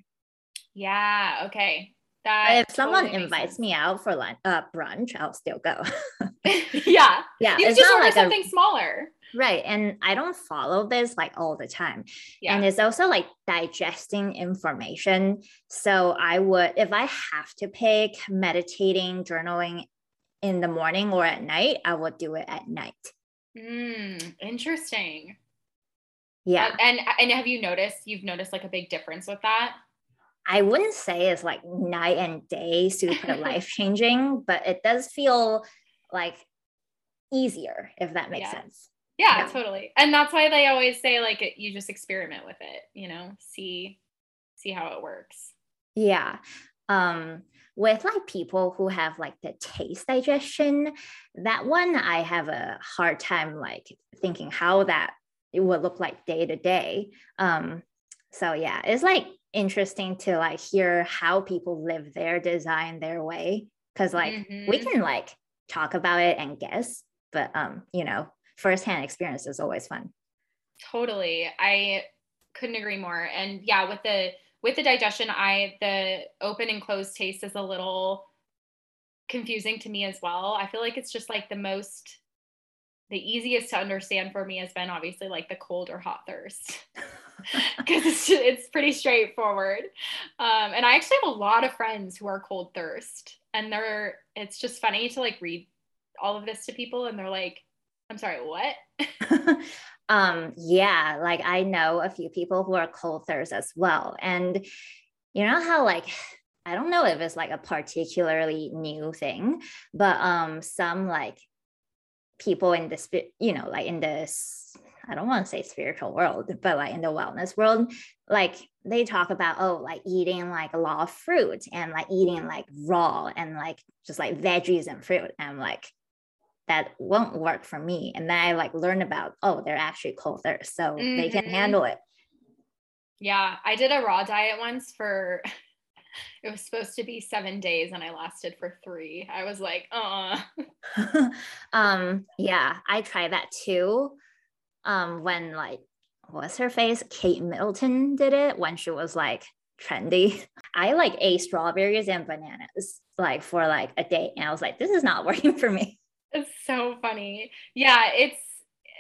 Yeah okay. That if someone invites sense. me out for lunch uh brunch i'll still go. Yeah yeah you it's just order like something a, smaller. Right and i don't follow this like all the time. Yeah. and it's also like digesting information. So i would if i have to pick meditating journaling in the morning or at night, I will do it at night. Mm, interesting. Yeah. Uh, and and have you noticed you've noticed like a big difference with that? I wouldn't say it's like night and day super life changing, but it does feel like easier if that makes yeah. sense. Yeah, yeah, totally. And that's why they always say like you just experiment with it, you know, see see how it works. Yeah. Um, with like people who have like the taste digestion, that one I have a hard time like thinking how that it would look like day to day. Um, so yeah, it's like interesting to like hear how people live their design their way because like mm-hmm. we can like talk about it and guess, but um, you know, firsthand experience is always fun. Totally. I couldn't agree more. And yeah, with the with the digestion, I the open and closed taste is a little confusing to me as well. I feel like it's just like the most the easiest to understand for me has been obviously like the cold or hot thirst because it's, it's pretty straightforward um, and i actually have a lot of friends who are cold thirst and they're it's just funny to like read all of this to people and they're like i'm sorry what? Um yeah like i know a few people who are cold thirst as well and you know how like i don't know if it's like a particularly new thing but um some like people in the you know like in this i don't want to say spiritual world but like in the wellness world like they talk about oh like eating like a lot of fruit and like eating like raw and like just like veggies and fruit and I'm like that won't work for me. And then I like learn about, oh, they're actually cold thirst. So mm-hmm. they can mm-hmm. handle it. Yeah. I did a raw diet once for it was supposed to be seven days and I lasted for three. I was like, uh um, yeah, I tried that too. Um, when like what's her face? Kate Middleton did it when she was like trendy. I like ate strawberries and bananas like for like a day. And I was like, this is not working for me. It's so funny. Yeah, it's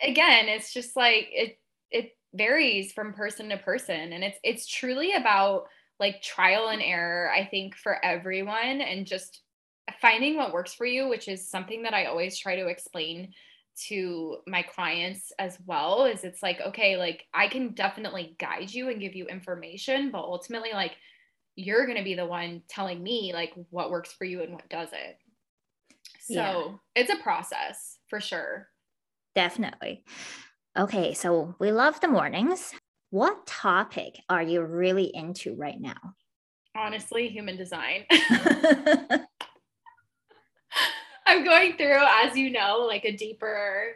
again, it's just like it it varies from person to person and it's it's truly about like trial and error I think for everyone and just finding what works for you, which is something that I always try to explain to my clients as well is it's like okay like i can definitely guide you and give you information but ultimately like you're going to be the one telling me like what works for you and what doesn't so yeah. it's a process for sure. Definitely. Okay, so we love the mornings. What topic are you really into right now? Honestly, human design. I'm going through, as you know, like a deeper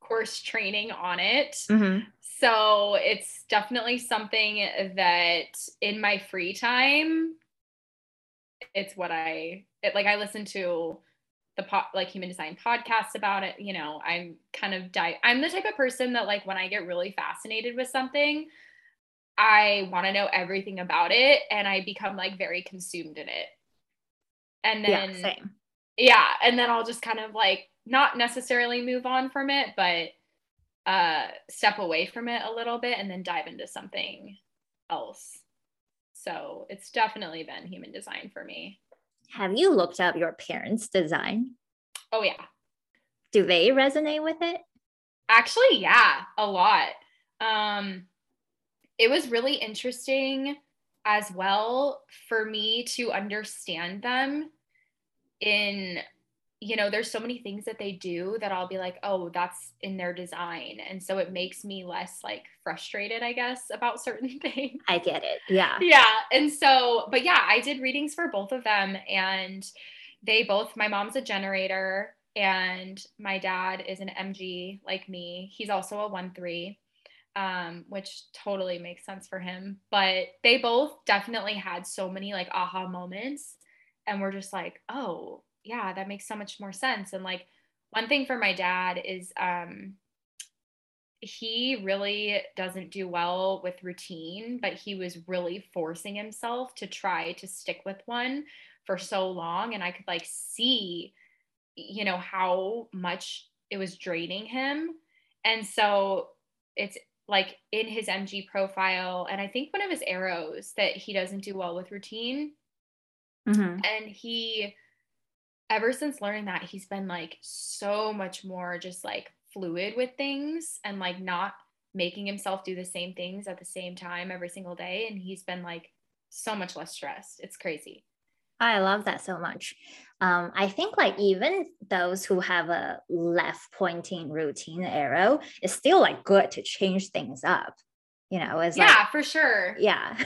course training on it. Mm-hmm. So it's definitely something that in my free time, it's what I it, like. I listen to the po- like human design podcast about it you know i'm kind of di- i'm the type of person that like when i get really fascinated with something i want to know everything about it and i become like very consumed in it. And then yeah, same. yeah and then i'll just kind of like not necessarily move on from it but uh step away from it a little bit and then dive into something else. So it's definitely been human design for me have you looked up your parents' design? Oh, yeah. Do they resonate with it? Actually, yeah, a lot. Um, it was really interesting as well for me to understand them in you know, there's so many things that they do that I'll be like, oh, that's in their design. And so it makes me less like frustrated, I guess, about certain things. I get it. Yeah. Yeah. And so, but yeah, I did readings for both of them. And they both, my mom's a generator and my dad is an MG like me. He's also a 1 3. Um, which totally makes sense for him. But they both definitely had so many like aha moments. And we're just like, oh, yeah, that makes so much more sense. And like one thing for my dad is um he really doesn't do well with routine, but he was really forcing himself to try to stick with one for so long and I could like see you know how much it was draining him. And so it's like in his MG profile and I think one of his arrows that he doesn't do well with routine. Mm-hmm. And he ever since learning that, he's been like so much more just like fluid with things and like not making himself do the same things at the same time every single day. And he's been like so much less stressed. It's crazy. I love that so much. Um, I think like even those who have a left pointing routine arrow, it's still like good to change things up. You know, it's yeah, like, for sure. Yeah.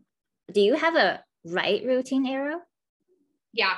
Do you have a right routine arrow? Yeah.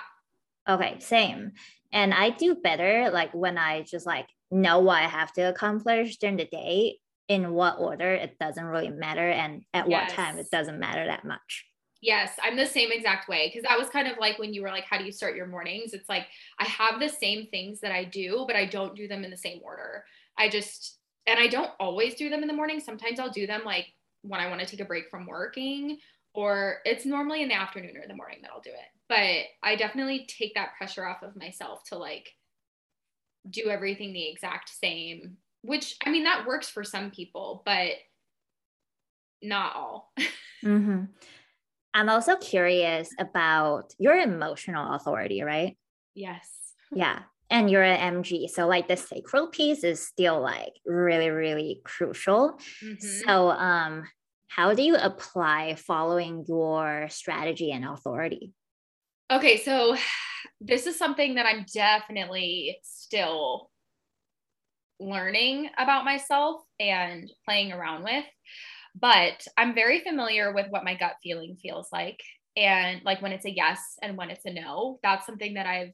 Okay, same. And I do better like when I just like know what I have to accomplish during the day in what order it doesn't really matter and at yes. what time it doesn't matter that much. Yes, I'm the same exact way because that was kind of like when you were like, how do you start your mornings? It's like I have the same things that I do, but I don't do them in the same order. I just, and I don't always do them in the morning. Sometimes I'll do them like when I want to take a break from working, or it's normally in the afternoon or the morning that I'll do it. But I definitely take that pressure off of myself to like do everything the exact same, which I mean, that works for some people, but not all. mm-hmm. I'm also curious about your emotional authority, right? Yes. Yeah. And you're an MG. So like the sacral piece is still like really, really crucial. Mm-hmm. So um how do you apply following your strategy and authority? Okay, so this is something that I'm definitely still learning about myself and playing around with. But I'm very familiar with what my gut feeling feels like. And like when it's a yes and when it's a no, that's something that I've,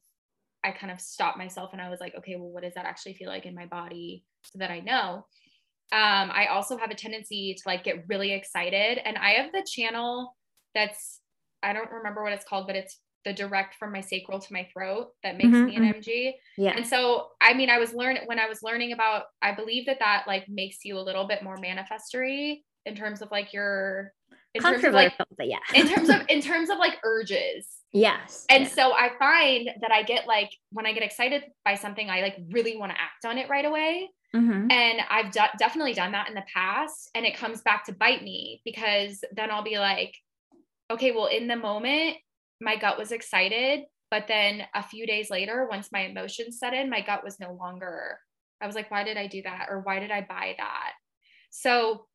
I kind of stopped myself and I was like, okay, well, what does that actually feel like in my body so that I know? Um, I also have a tendency to like get really excited. And I have the channel that's, I don't remember what it's called, but it's the direct from my sacral to my throat that makes mm-hmm. me an MG. Mm-hmm. Yeah. And so, I mean, I was learning when I was learning about, I believe that that like makes you a little bit more manifestory in terms of like your in terms of like, but yeah. in terms of in terms of like urges. Yes. And yeah. so I find that I get like when I get excited by something, I like really want to act on it right away. Mm-hmm. And I've d- definitely done that in the past, and it comes back to bite me because then I'll be like, okay, well, in the moment, my gut was excited, but then a few days later, once my emotions set in, my gut was no longer. I was like, why did I do that, or why did I buy that? So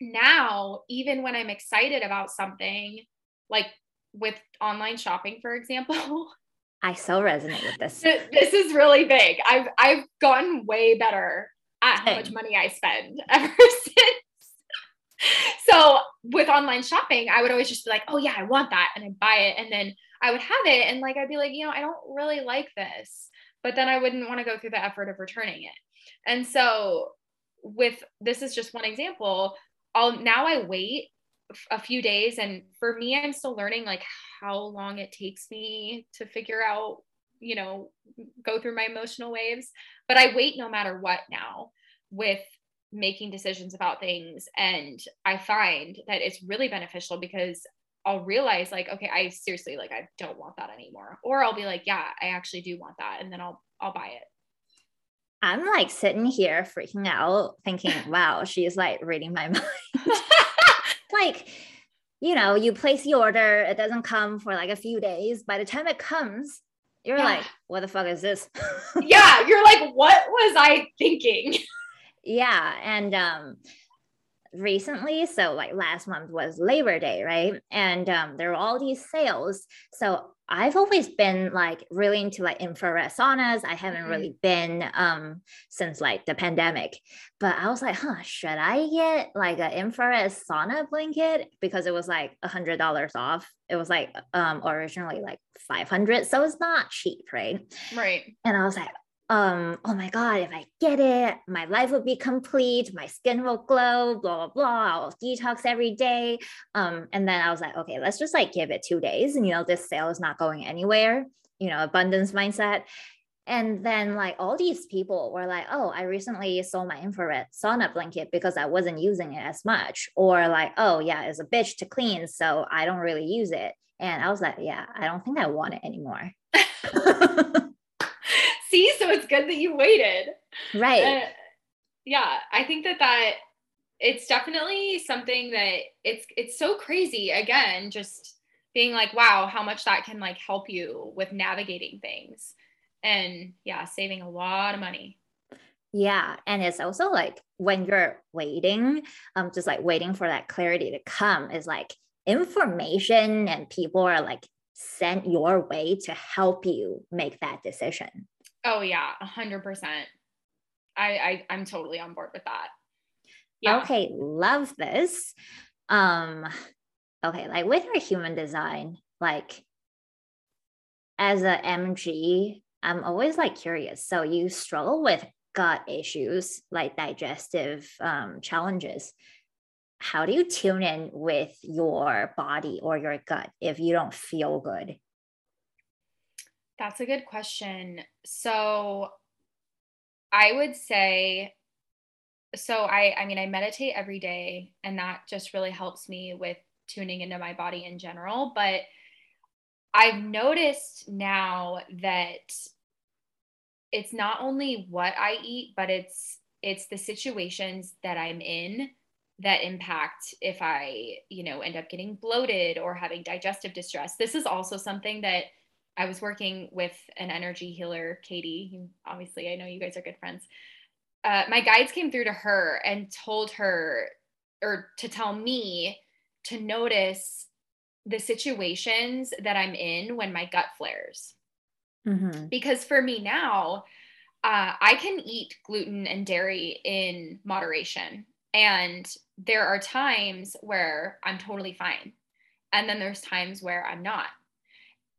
now, even when I'm excited about something, like with online shopping, for example. I so resonate with this. This is really big. I've I've gotten way better at how much money I spend ever since. So with online shopping, I would always just be like, oh yeah, I want that. And I'd buy it. And then I would have it. And like I'd be like, you know, I don't really like this. But then I wouldn't want to go through the effort of returning it. And so with this is just one example I'll now I wait a few days and for me I'm still learning like how long it takes me to figure out, you know, go through my emotional waves, but I wait no matter what now with making decisions about things and I find that it's really beneficial because I'll realize like okay, I seriously like I don't want that anymore or I'll be like yeah, I actually do want that and then I'll I'll buy it. I'm like sitting here freaking out, thinking, wow, she's like reading my mind. like, you know, you place the order, it doesn't come for like a few days. By the time it comes, you're yeah. like, what the fuck is this? yeah, you're like, what was I thinking? Yeah. And um, recently so like last month was labor day right? And um, there were all these sales. So i've always been like really into like infrared saunas. I haven't mm-hmm. really been um since like the pandemic. But i was like huh should i get like an infrared sauna blanket? Because it was like a hundred dollars off. It was like um originally like 500 so it's not cheap right? Right. And i was like um, oh my God, if I get it, my life will be complete, my skin will glow, blah, blah, blah. I'll detox every day. Um, and then I was like, okay, let's just like give it two days. And, you know, this sale is not going anywhere, you know, abundance mindset. And then like all these people were like, oh, I recently sold my infrared sauna blanket because I wasn't using it as much. Or like, oh yeah, it's a bitch to clean. So I don't really use it. And I was like, yeah, I don't think I want it anymore. See, so it's good that you waited. Right. Uh, yeah, I think that that it's definitely something that it's it's so crazy again just being like wow how much that can like help you with navigating things and yeah saving a lot of money yeah and it's also like when you're waiting um just like waiting for that clarity to come is like information and people are like sent your way to help you make that decision Oh yeah, a hundred percent. I, I I'm totally on board with that. Yeah. Okay, love this. Um, okay, like with your human design, like as a MG, I'm always like curious. So you struggle with gut issues, like digestive um, challenges. How do you tune in with your body or your gut if you don't feel good? That's a good question. So I would say so I I mean I meditate every day and that just really helps me with tuning into my body in general, but I've noticed now that it's not only what I eat, but it's it's the situations that I'm in that impact if I, you know, end up getting bloated or having digestive distress. This is also something that I was working with an energy healer, Katie. Obviously, I know you guys are good friends. Uh, my guides came through to her and told her, or to tell me to notice the situations that I'm in when my gut flares. Mm-hmm. Because for me now, uh, I can eat gluten and dairy in moderation. And there are times where I'm totally fine. And then there's times where I'm not.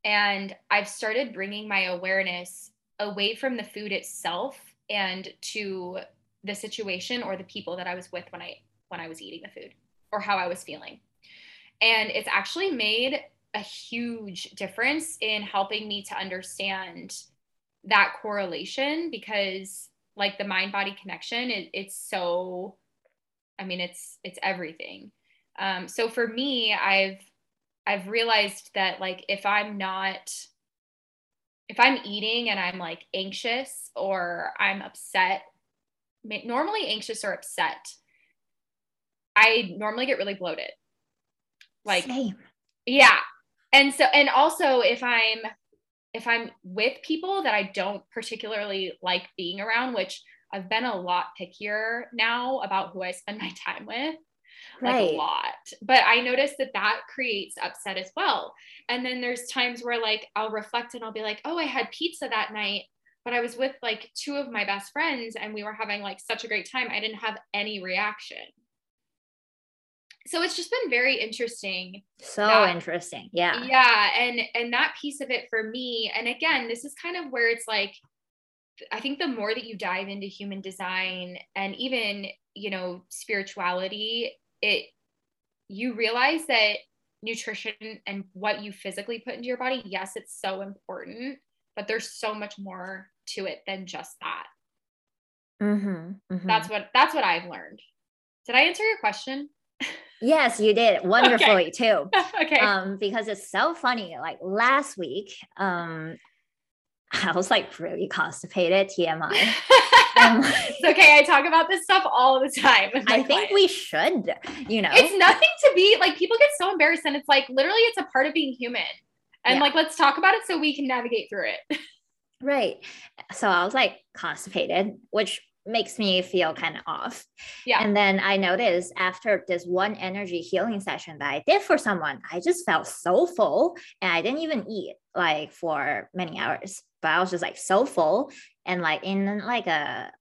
And I've started bringing my awareness away from the food itself and to the situation or the people that I was with when I when I was eating the food or how I was feeling. And it's actually made a huge difference in helping me to understand that correlation because like the mind body connection it, it's so i mean it's it's everything um, so for me i've i've realized that like if i'm not if i'm eating and i'm like anxious or i'm upset normally anxious or upset i normally get really bloated like Same. yeah and so and also if i'm if i'm with people that i don't particularly like being around which i've been a lot pickier now about who i spend my time with right. like a lot. But i notice that that creates upset as well. And then there's times where like i'll reflect and i'll be like oh i had pizza that night but i was with like two of my best friends and we were having like such a great time. I didn't have any reaction. So it's just been very interesting so that, interesting. Yeah. Yeah. And and that piece of it for me and again this is kind of where it's like i think the more that you dive into human design and even you know spirituality it you realize that nutrition and what you physically put into your body yes it's so important but there's so much more to it than just that mm-hmm, mm-hmm. that's what that's what i've learned did i answer your question Yes, you did wonderfully okay. too. okay. Um, because it's so funny. Like last week, um, I was like really constipated. TMI. um, it's okay. I talk about this stuff all the time. I think we should. You know, it's nothing to be like. People get so embarrassed, and it's like literally, it's a part of being human. And yeah. like, let's talk about it so we can navigate through it. right. So I was like constipated, which makes me feel kind of off. Yeah. And then I noticed after this one energy healing session that I did for someone, I just felt so full and I didn't even eat like for many hours, but I was just like so full and like in like a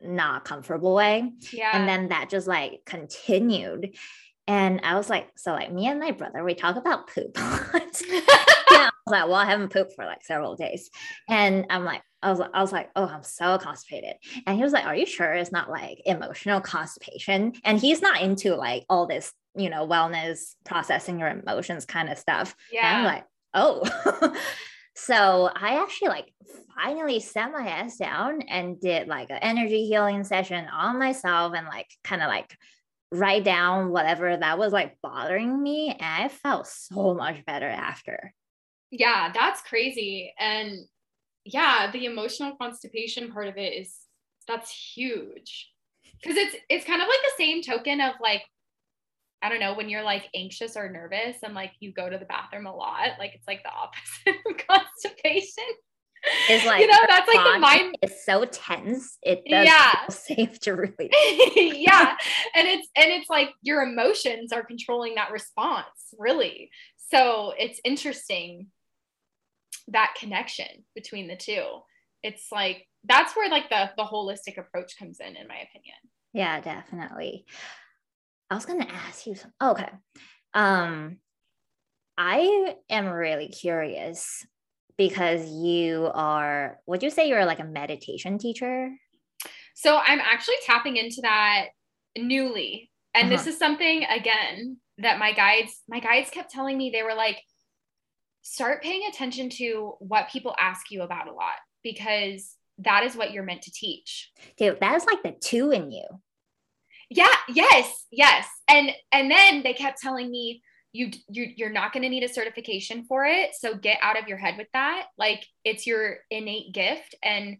not comfortable way. Yeah. And then that just like continued. And I was like, so like me and my brother, we talk about poop. yeah, I was like, well, I haven't pooped for like several days. And I'm like, I was, I was like, oh, I'm so constipated. And he was like, are you sure it's not like emotional constipation? And he's not into like all this, you know, wellness, processing your emotions kind of stuff. Yeah. And I'm like, oh. so I actually like finally sat my ass down and did like an energy healing session on myself and like kind of like write down whatever that was like bothering me. And I felt so much better after. Yeah, that's crazy. And yeah, the emotional constipation part of it is that's huge. Cause it's it's kind of like the same token of like, I don't know, when you're like anxious or nervous and like you go to the bathroom a lot, like it's like the opposite of constipation. Is like you know that's like the mind is so tense. It does yeah. safe to really yeah, and it's and it's like your emotions are controlling that response, really. So it's interesting that connection between the two it's like that's where like the the holistic approach comes in in my opinion yeah definitely i was going to ask you some okay Um, I am really curious because you are, would you say you're like a meditation teacher? So I'm actually tapping into that newly. And uh-huh. this is something again that my guides, my guides kept telling me they were like, start paying attention to what people ask you about a lot because that is what you're meant to teach. Dude, that is like the two in you. Yeah, yes, yes. And and then they kept telling me you, you you're not going to need a certification for it, so get out of your head with that. Like it's your innate gift and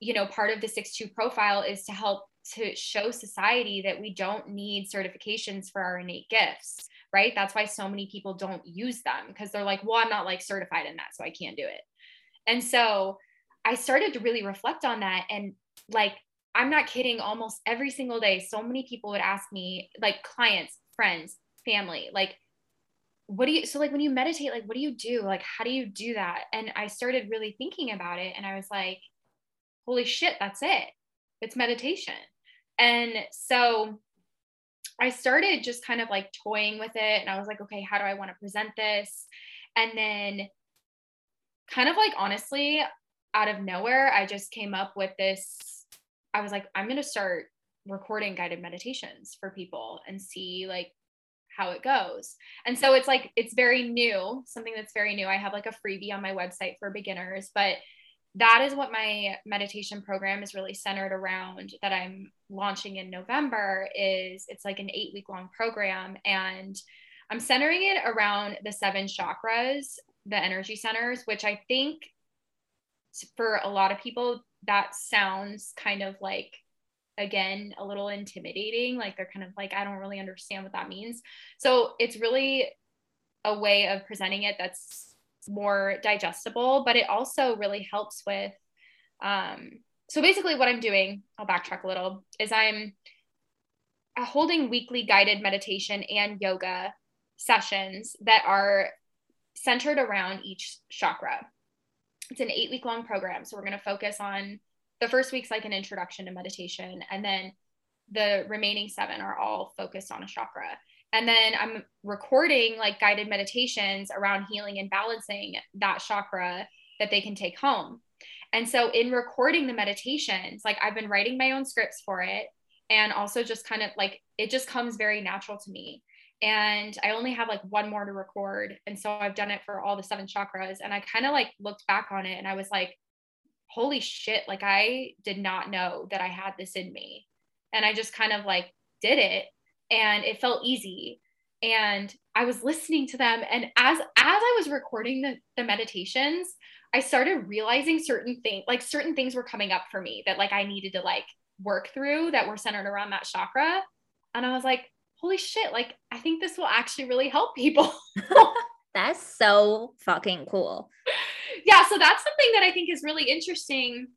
you know, part of the 6-2 profile is to help to show society that we don't need certifications for our innate gifts, right? That's why so many people don't use them because they're like, well, I'm not like certified in that, so I can't do it. And so I started to really reflect on that. And like, I'm not kidding, almost every single day, so many people would ask me, like clients, friends, family, like, what do you so like when you meditate like what do you do? Like how do you do that? And i started really thinking about it and i was like holy shit that's it. It's meditation. And so i started just kind of like toying with it and i was like okay how do i want to present this? And then kind of like honestly out of nowhere i just came up with this i was like i'm going to start recording guided meditations for people and see like how it goes. And so it's like, it's very new, something that's very new. I have like a freebie on my website for beginners, but that is what my meditation program is really centered around that I'm launching in November is it's like an 8 week long program and I'm centering it around the seven chakras, the energy centers, which I think for a lot of people that sounds kind of like again a little intimidating like they're kind of like i don't really understand what that means. So it's really a way of presenting it that's more digestible but it also really helps with um, so basically what i'm doing i'll backtrack a little is i'm holding weekly guided meditation and yoga sessions that are centered around each chakra it's an eight week long program so we're going to focus on the first week's like an introduction to meditation and then the remaining seven are all focused on a chakra. And then i'm recording like guided meditations around healing and balancing that chakra that they can take home. And so in recording the meditations like i've been writing my own scripts for it and also just kind of like it just comes very natural to me and i only have like one more to record and so i've done it for all the seven chakras and i kind of like looked back on it and i was like holy shit, like I did not know that I had this in me. And I just kind of like did it and it felt easy. And I was listening to them. And as as I was recording the, the meditations, I started realizing certain things, like certain things were coming up for me that like I needed to like work through that were centered around that chakra. And I was like, holy shit, like I think this will actually really help people. That's so fucking cool. Yeah, so that's something that I think is really interesting.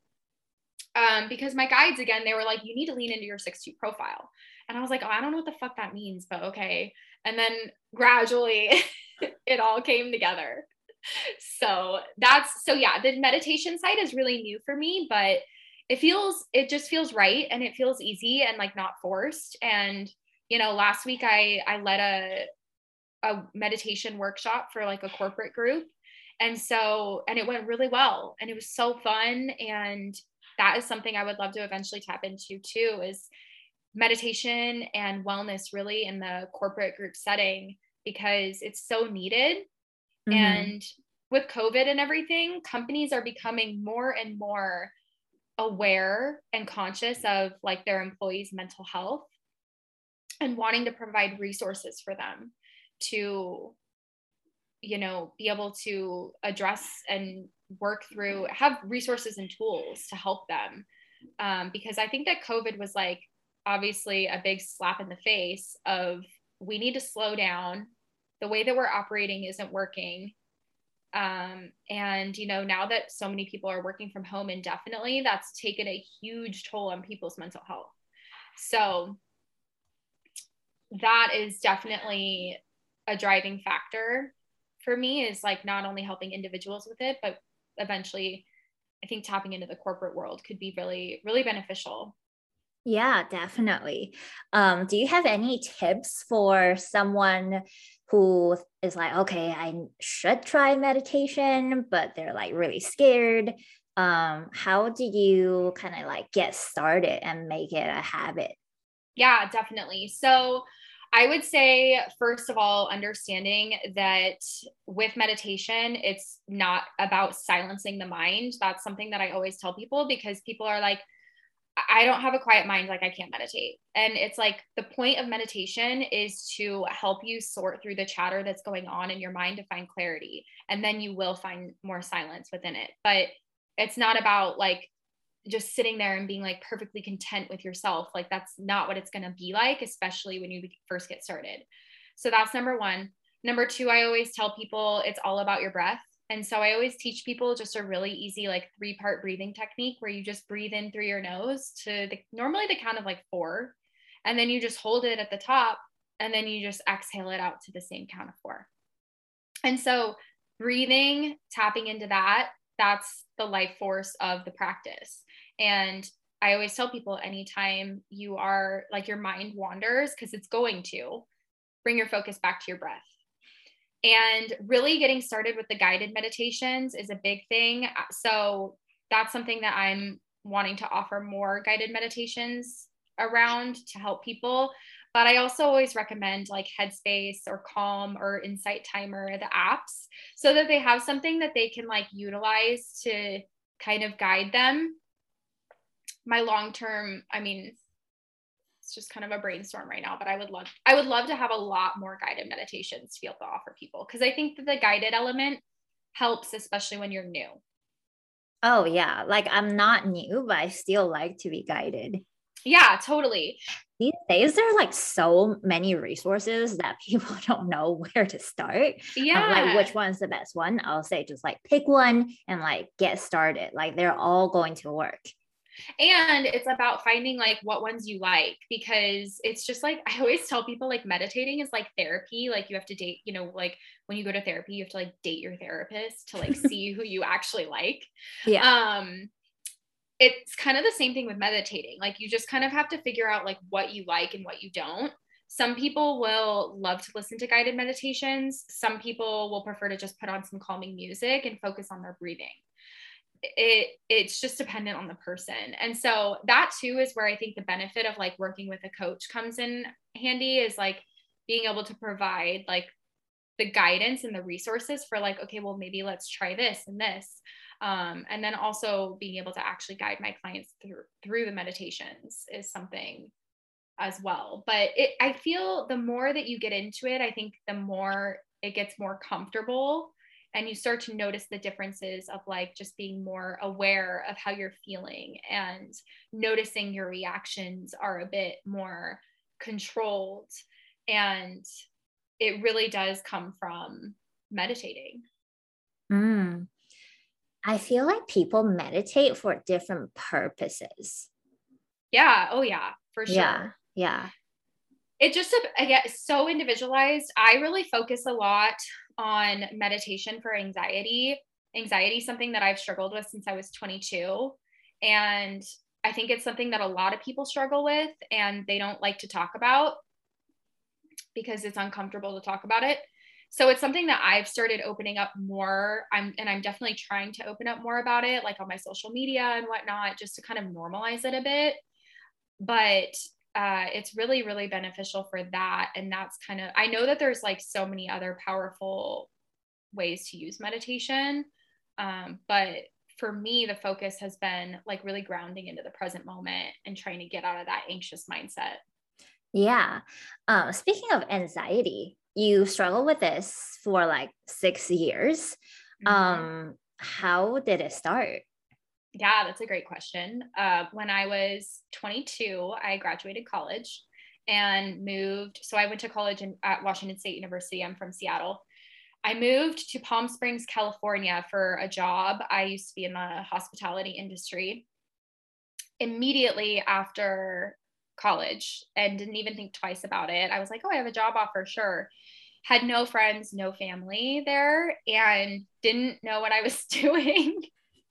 Um, because my guides again, they were like, you need to lean into your 6-2 profile. And I was like, oh, I don't know what the fuck that means, but okay. And then gradually it all came together. So that's so yeah, the meditation side is really new for me, but it feels it just feels right and it feels easy and like not forced. And you know, last week I I led a a meditation workshop for like a corporate group. And so, and it went really well and it was so fun. And that is something I would love to eventually tap into too is meditation and wellness really in the corporate group setting because it's so needed. Mm-hmm. And with COVID and everything, companies are becoming more and more aware and conscious of like their employees' mental health and wanting to provide resources for them to you know be able to address and work through have resources and tools to help them. Um, because i think that covid was like obviously a big slap in the face of we need to slow down. The way that we're operating isn't working. Um, and you know now that so many people are working from home indefinitely that's taken a huge toll on people's mental health. So that is definitely a driving factor for me is like not only helping individuals with it, but eventually I think tapping into the corporate world could be really, really beneficial. Yeah, definitely. Um, do you have any tips for someone who is like, okay, I should try meditation, but they're like really scared? Um, how do you kind of like get started and make it a habit? Yeah, definitely. So I would say, first of all, understanding that with meditation, it's not about silencing the mind. That's something that I always tell people because people are like, I don't have a quiet mind, like I can't meditate. And it's like the point of meditation is to help you sort through the chatter that's going on in your mind to find clarity. And then you will find more silence within it. But it's not about like just sitting there and being like perfectly content with yourself. Like that's not what it's going to be like, especially when you first get started. So that's number one. Number two, I always tell people it's all about your breath. And so I always teach people just a really easy, like three part breathing technique where you just breathe in through your nose to the, normally the count of like four. And then you just hold it at the top and then you just exhale it out to the same count of four. And so breathing, tapping into that, that's the life force of the practice. And I always tell people anytime you are like your mind wanders, because it's going to, bring your focus back to your breath. And really getting started with the guided meditations is a big thing. Uh, so that's something that I'm wanting to offer more guided meditations around to help people. But I also always recommend like Headspace or Calm or Insight Timer, the apps, so that they have something that they can like utilize to kind of guide them my long term, I mean, it's just kind of a brainstorm right now, but I would love I would love to have a lot more guided meditations to be able to offer people because I think that the guided element helps, especially when you're new. Oh yeah, like I'm not new, but I still like to be guided. Yeah, totally. These days, there are like so many resources that people don't know where to start. Yeah. Um, like which one's the best one? I'll say just like pick one and like get started. Like they're all going to work and it's about finding like what ones you like because it's just like i always tell people like meditating is like therapy like you have to date you know like when you go to therapy you have to like date your therapist to like see who you actually like. Yeah. Um it's kind of the same thing with meditating like you just kind of have to figure out like what you like and what you don't. Some people will love to listen to guided meditations. Some people will prefer to just put on some calming music and focus on their breathing it it's just dependent on the person. And so that too is where i think the benefit of like working with a coach comes in handy is like being able to provide like the guidance and the resources for like okay well maybe let's try this and this. Um, and then also being able to actually guide my clients through through the meditations is something as well. But it i feel the more that you get into it i think the more it gets more comfortable and you start to notice the differences of like just being more aware of how you're feeling and noticing your reactions are a bit more controlled. And it really does come from meditating. Mm. i feel like people meditate for different purposes. Yeah. Oh yeah. For sure. Yeah. Yeah. It just I get so individualized. I really focus a lot on meditation for anxiety. Anxiety something that I've struggled with since I was 22. And I think it's something that a lot of people struggle with and they don't like to talk about because it's uncomfortable to talk about it. So it's something that I've started opening up more. I'm and I'm definitely trying to open up more about it, like on my social media and whatnot, just to kind of normalize it a bit. But uh, it's really really beneficial for that. And that's kind of i know that there's like so many other powerful ways to use meditation um, but for me the focus has been like really grounding into the present moment and trying to get out of that anxious mindset. Yeah. Um, speaking of anxiety you struggle with this for like six years. Mm-hmm. um, how did it start yeah, that's a great question. Uh, when I was 22, I graduated college and moved. So I went to college in, at Washington State University. I'm from Seattle. I moved to Palm Springs, California for a job. I used to be in the hospitality industry. Immediately after college and didn't even think twice about it. I was like, oh, I have a job offer, sure. Had no friends, no family there, and didn't know what I was doing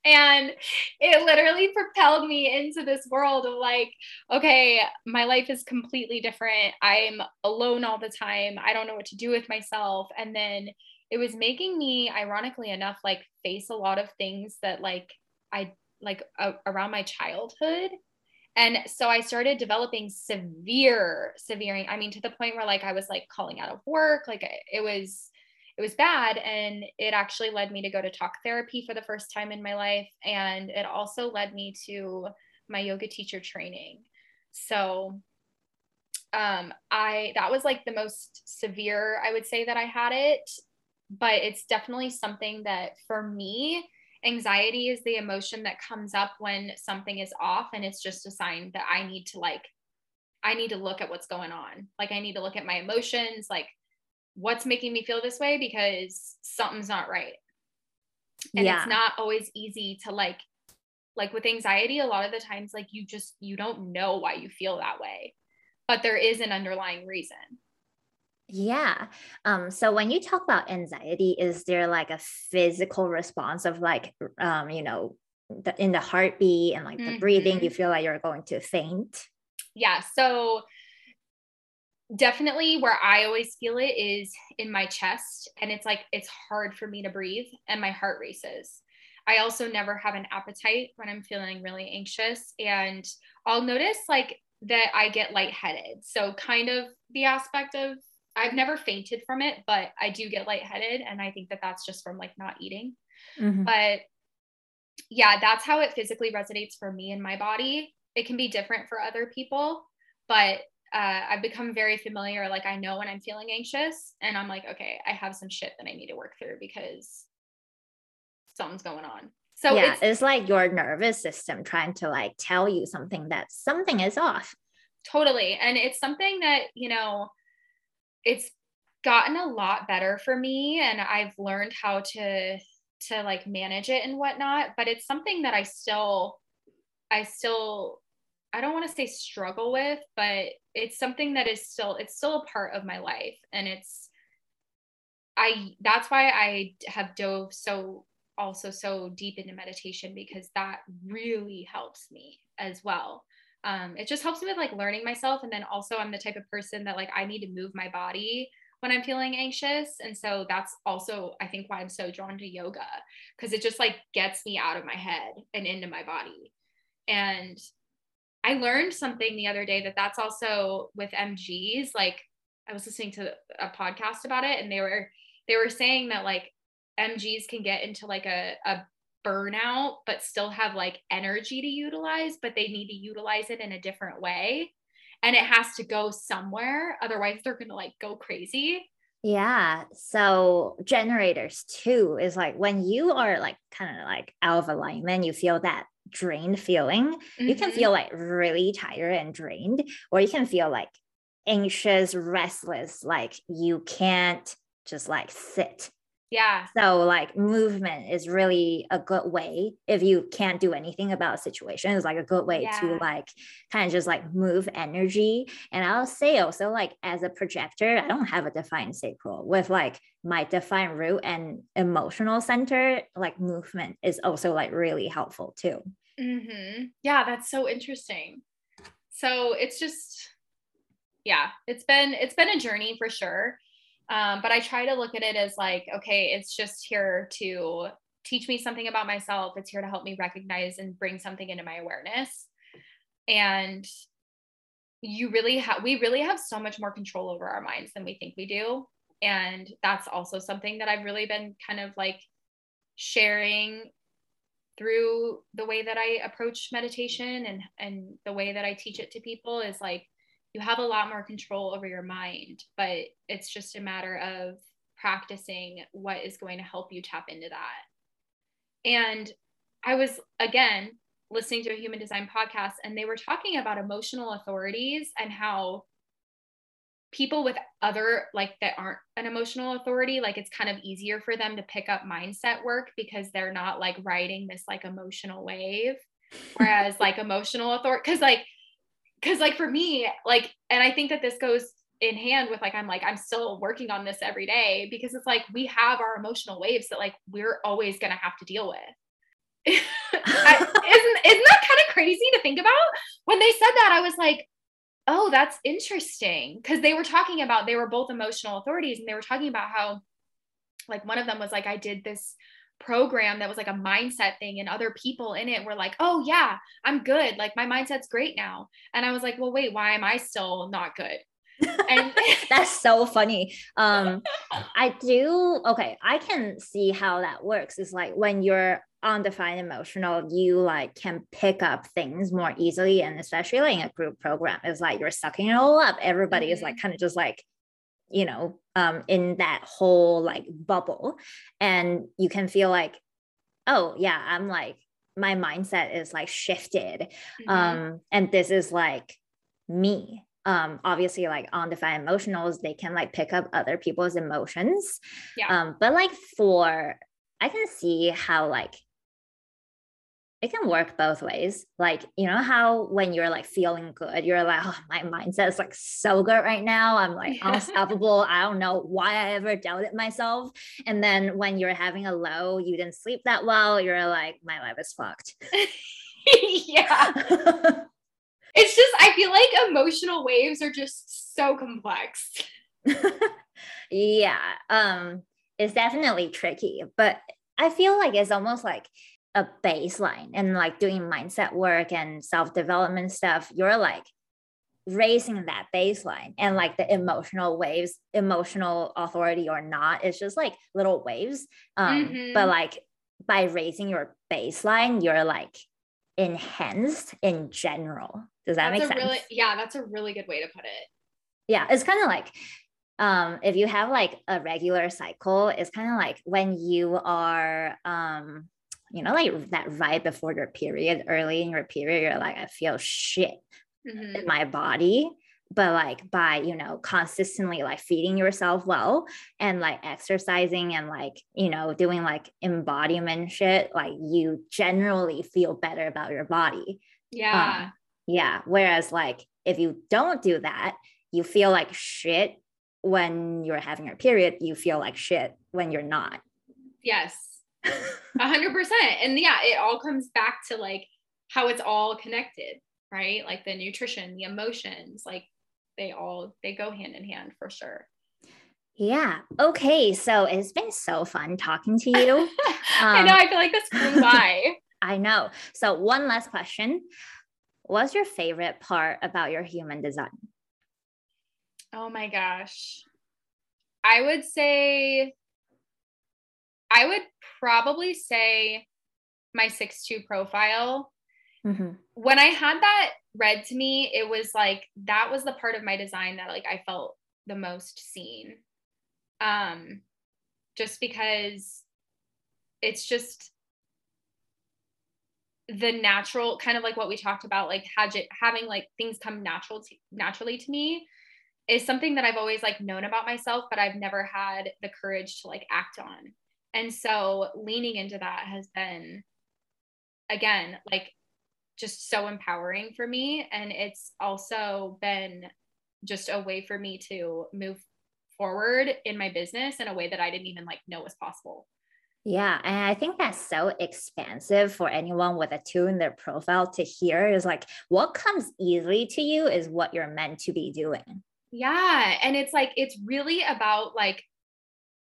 and it literally propelled me into this world of like okay my life is completely different. I'm alone all the time. I don't know what to do with myself. And then it was making me ironically enough like face a lot of things that like i like uh, around my childhood. And so i started developing severe severe i mean to the point where like i was like calling out of work. Like it was it was bad and it actually led me to go to talk therapy for the first time in my life and it also led me to my yoga teacher training. So um i that was like the most severe i would say that i had it but it's definitely something that for me anxiety is the emotion that comes up when something is off and it's just a sign that i need to like i need to look at what's going on. Like i need to look at my emotions like what's making me feel this way because something's not right. And yeah. it's not always easy to like like with anxiety a lot of the times like you just you don't know why you feel that way. But there is an underlying reason. Yeah. Um, so when you talk about anxiety, is there like a physical response of like, um, you know, the, in the heartbeat and like the mm-hmm. breathing, you feel like you're going to faint? Yeah. So definitely where I always feel it is in my chest. And it's like, it's hard for me to breathe and my heart races. I also never have an appetite when I'm feeling really anxious. And I'll notice like that I get lightheaded. So, kind of the aspect of I've never fainted from it, but I do get lightheaded. And I think that that's just from like not eating. Mm-hmm. But yeah, that's how it physically resonates for me in my body. It can be different for other people, but uh, I've become very familiar. Like I know when I'm feeling anxious, and I'm like, okay, I have some shit that I need to work through because something's going on. So yeah, it's, it's like your nervous system trying to like tell you something that something is off. Totally, and it's something that you know, it's gotten a lot better for me, and I've learned how to to like manage it and whatnot. But it's something that I still, I still I don't want to say struggle with, but it's something that is still it's still a part of my life and it's I that's why I have dove so also so deep into meditation because that really helps me as well. Um, it just helps me with like learning myself and then also I'm the type of person that like I need to move my body when I'm feeling anxious and so that's also I think why I'm so drawn to yoga because it just like gets me out of my head and into my body. And I learned something the other day that that's also with MGs. Like I was listening to a podcast about it and they were they were saying that like MGs can get into like a, a burnout but still have like energy to utilize, but they need to utilize it in a different way. And it has to go somewhere. Otherwise they're gonna like go crazy. Yeah. So generators too is like when you are like kind of like out of alignment, you feel that drained feeling. Mm-hmm. You can mm-hmm. feel like really tired and drained, or you can feel like anxious, restless, like you can't just like sit yeah. So like movement is really a good way if you can't do anything about a situation. It's like a good way yeah. to like kind of just like move energy. And I'll say also like as a projector, I don't have a defined sacral with like my defined root and emotional center, like movement is also like really helpful too. Mm-hmm. Yeah, that's so interesting. So it's just, yeah, it's been it's been a journey for sure. Um, but I try to look at it as like, okay, it's just here to teach me something about myself. It's here to help me recognize and bring something into my awareness. And you really have, we really have so much more control over our minds than we think we do. And that's also something that I've really been kind of like sharing through the way that I approach meditation and and the way that I teach it to people is like you have a lot more control over your mind, but it's just a matter of practicing what is going to help you tap into that. And I was, again, listening to a human design podcast, and they were talking about emotional authorities and how people with other like that aren't an emotional authority like it's kind of easier for them to pick up mindset work because they're not like riding this like emotional wave whereas like emotional authority because like because like for me like and i think that this goes in hand with like i'm like i'm still working on this every day because it's like we have our emotional waves that like we're always going to have to deal with isn't isn't that kind of crazy to think about? When they said that, I was like, oh, that's interesting. Because they were talking about, they were both emotional authorities, and they were talking about how, like, one of them was like, I did this program that was like a mindset thing, and other people in it were like, oh, yeah, I'm good. Like, my mindset's great now. And I was like, well, wait, why am I still not good? and that's so funny um i do okay i can see how that works it's like when you're undefined emotional, you like can pick up things more easily. And especially like in a group program, it's like you're sucking it all up. Everybody mm-hmm. is like mm-hmm. kind of just like, you know, um, in that whole like bubble. And you can feel like, oh yeah, I'm like, my mindset is like shifted. Mm-hmm. Um, and this is like me. Um, obviously like on undefined emotionals, they can like pick up other people's emotions. Yeah. Um, but like for I can see how like it can work both ways. Like, you know, how when you're like feeling good, you're like, oh, my mindset is like so good right now. I'm like yeah. unstoppable. I don't know why I ever doubted myself. And then when you're having a low, you didn't sleep that well, you're like, my life is fucked. yeah. it's just, I feel like emotional waves are just so complex. yeah. Um, it's definitely tricky, but I feel like it's almost like a baseline and like doing mindset work and self-development stuff you're like raising that baseline and like the emotional waves emotional authority or not it's just like little waves. Um mm-hmm. but like by raising your baseline you're like enhanced in general. Does that that's make sense really, yeah that's a really good way to put it. Yeah it's kind of like um if you have like a regular cycle it's kind of like when you are um you know, like that right before your period, early in your period, you're like, I feel shit mm-hmm. in my body. But like by, you know, consistently like feeding yourself well and like exercising and like, you know, doing like embodiment shit, like you generally feel better about your body. Yeah. Um, yeah. Whereas like if you don't do that, you feel like shit when you're having your period, you feel like shit when you're not. Yes. A hundred percent. And yeah, it all comes back to like how it's all connected, right? Like the nutrition, the emotions, like they all they go hand in hand for sure. Yeah. Okay. So it's been so fun talking to you. Um, I know. I feel like this flew by. I know. So one last question. What's your favorite part about your human design? Oh my gosh. I would say I would probably say my six two profile. Mm-hmm. When I had that read to me, it was like that was the part of my design that like I felt the most seen. Um, just because it's just the natural kind of like what we talked about, like having like things come natural to, naturally to me is something that I've always like known about myself, but I've never had the courage to like act on. And so leaning into that has been, again, like just so empowering for me. And it's also been just a way for me to move forward in my business in a way that I didn't even like know was possible. Yeah, and I think that's so expansive for anyone with a two in their profile to hear is like what comes easily to you is what you're meant to be doing. Yeah, and it's like it's really about like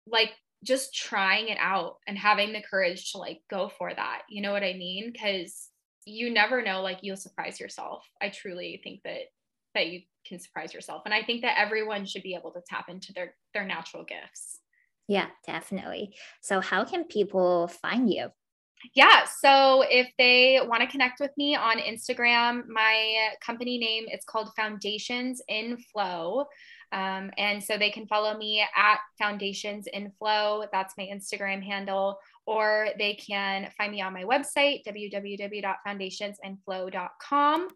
like just trying it out and having the courage to like go for that. You know what I mean? Because you never know, like you'll surprise yourself. I truly think that that you can surprise yourself. And I think that everyone should be able to tap into their their natural gifts. Yeah, definitely. So how can people find you? Yeah, so if they want to connect with me on Instagram, my company name it's called Foundations in Flow. Um, and so they can follow me at Foundations Inflow. That's my Instagram handle. Or they can find me on my website, www.foundationsinflow.com.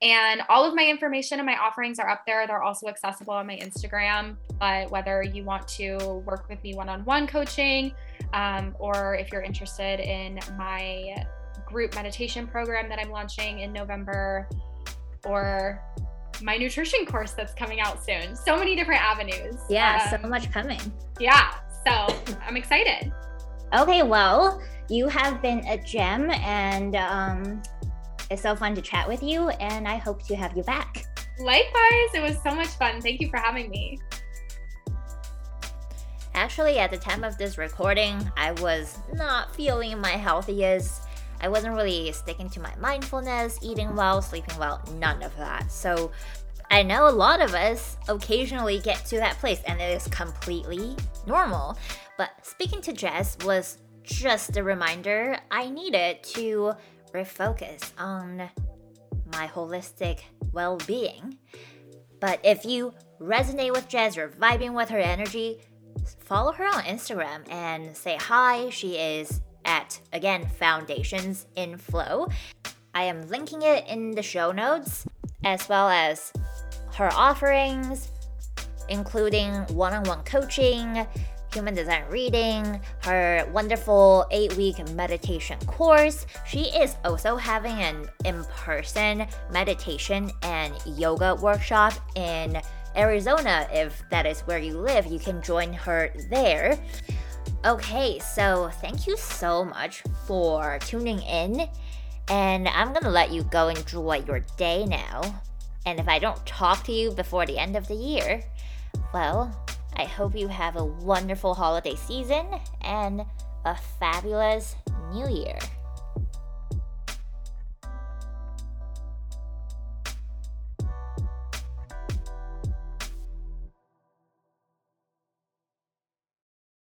And all of my information and my offerings are up there. They're also accessible on my Instagram. But whether you want to work with me one on one coaching, um, or if you're interested in my group meditation program that I'm launching in November, or my nutrition course that's coming out soon. So many different avenues. Yeah, um, so much coming. Yeah. So I'm excited. Okay, well, you have been a gem, and um, it's so fun to chat with you. And I hope to have you back. Likewise, it was so much fun. Thank you for having me. Actually, at the time of this recording, I was not feeling my healthiest. I wasn't really sticking to my mindfulness, eating well, sleeping well, none of that. So I know a lot of us occasionally get to that place and it is completely normal. But speaking to Jess was just a reminder I needed to refocus on my holistic well being. But if you resonate with Jess, you're vibing with her energy, follow her on Instagram and say hi. She is at, again, Foundations in Flow. I am linking it in the show notes, as well as her offerings, including one on one coaching, human design reading, her wonderful eight week meditation course. She is also having an in person meditation and yoga workshop in Arizona. If that is where you live, you can join her there. Okay, so thank you so much for tuning in. And I'm gonna let you go enjoy your day now. And if I don't talk to you before the end of the year, well, I hope you have a wonderful holiday season and a fabulous new year.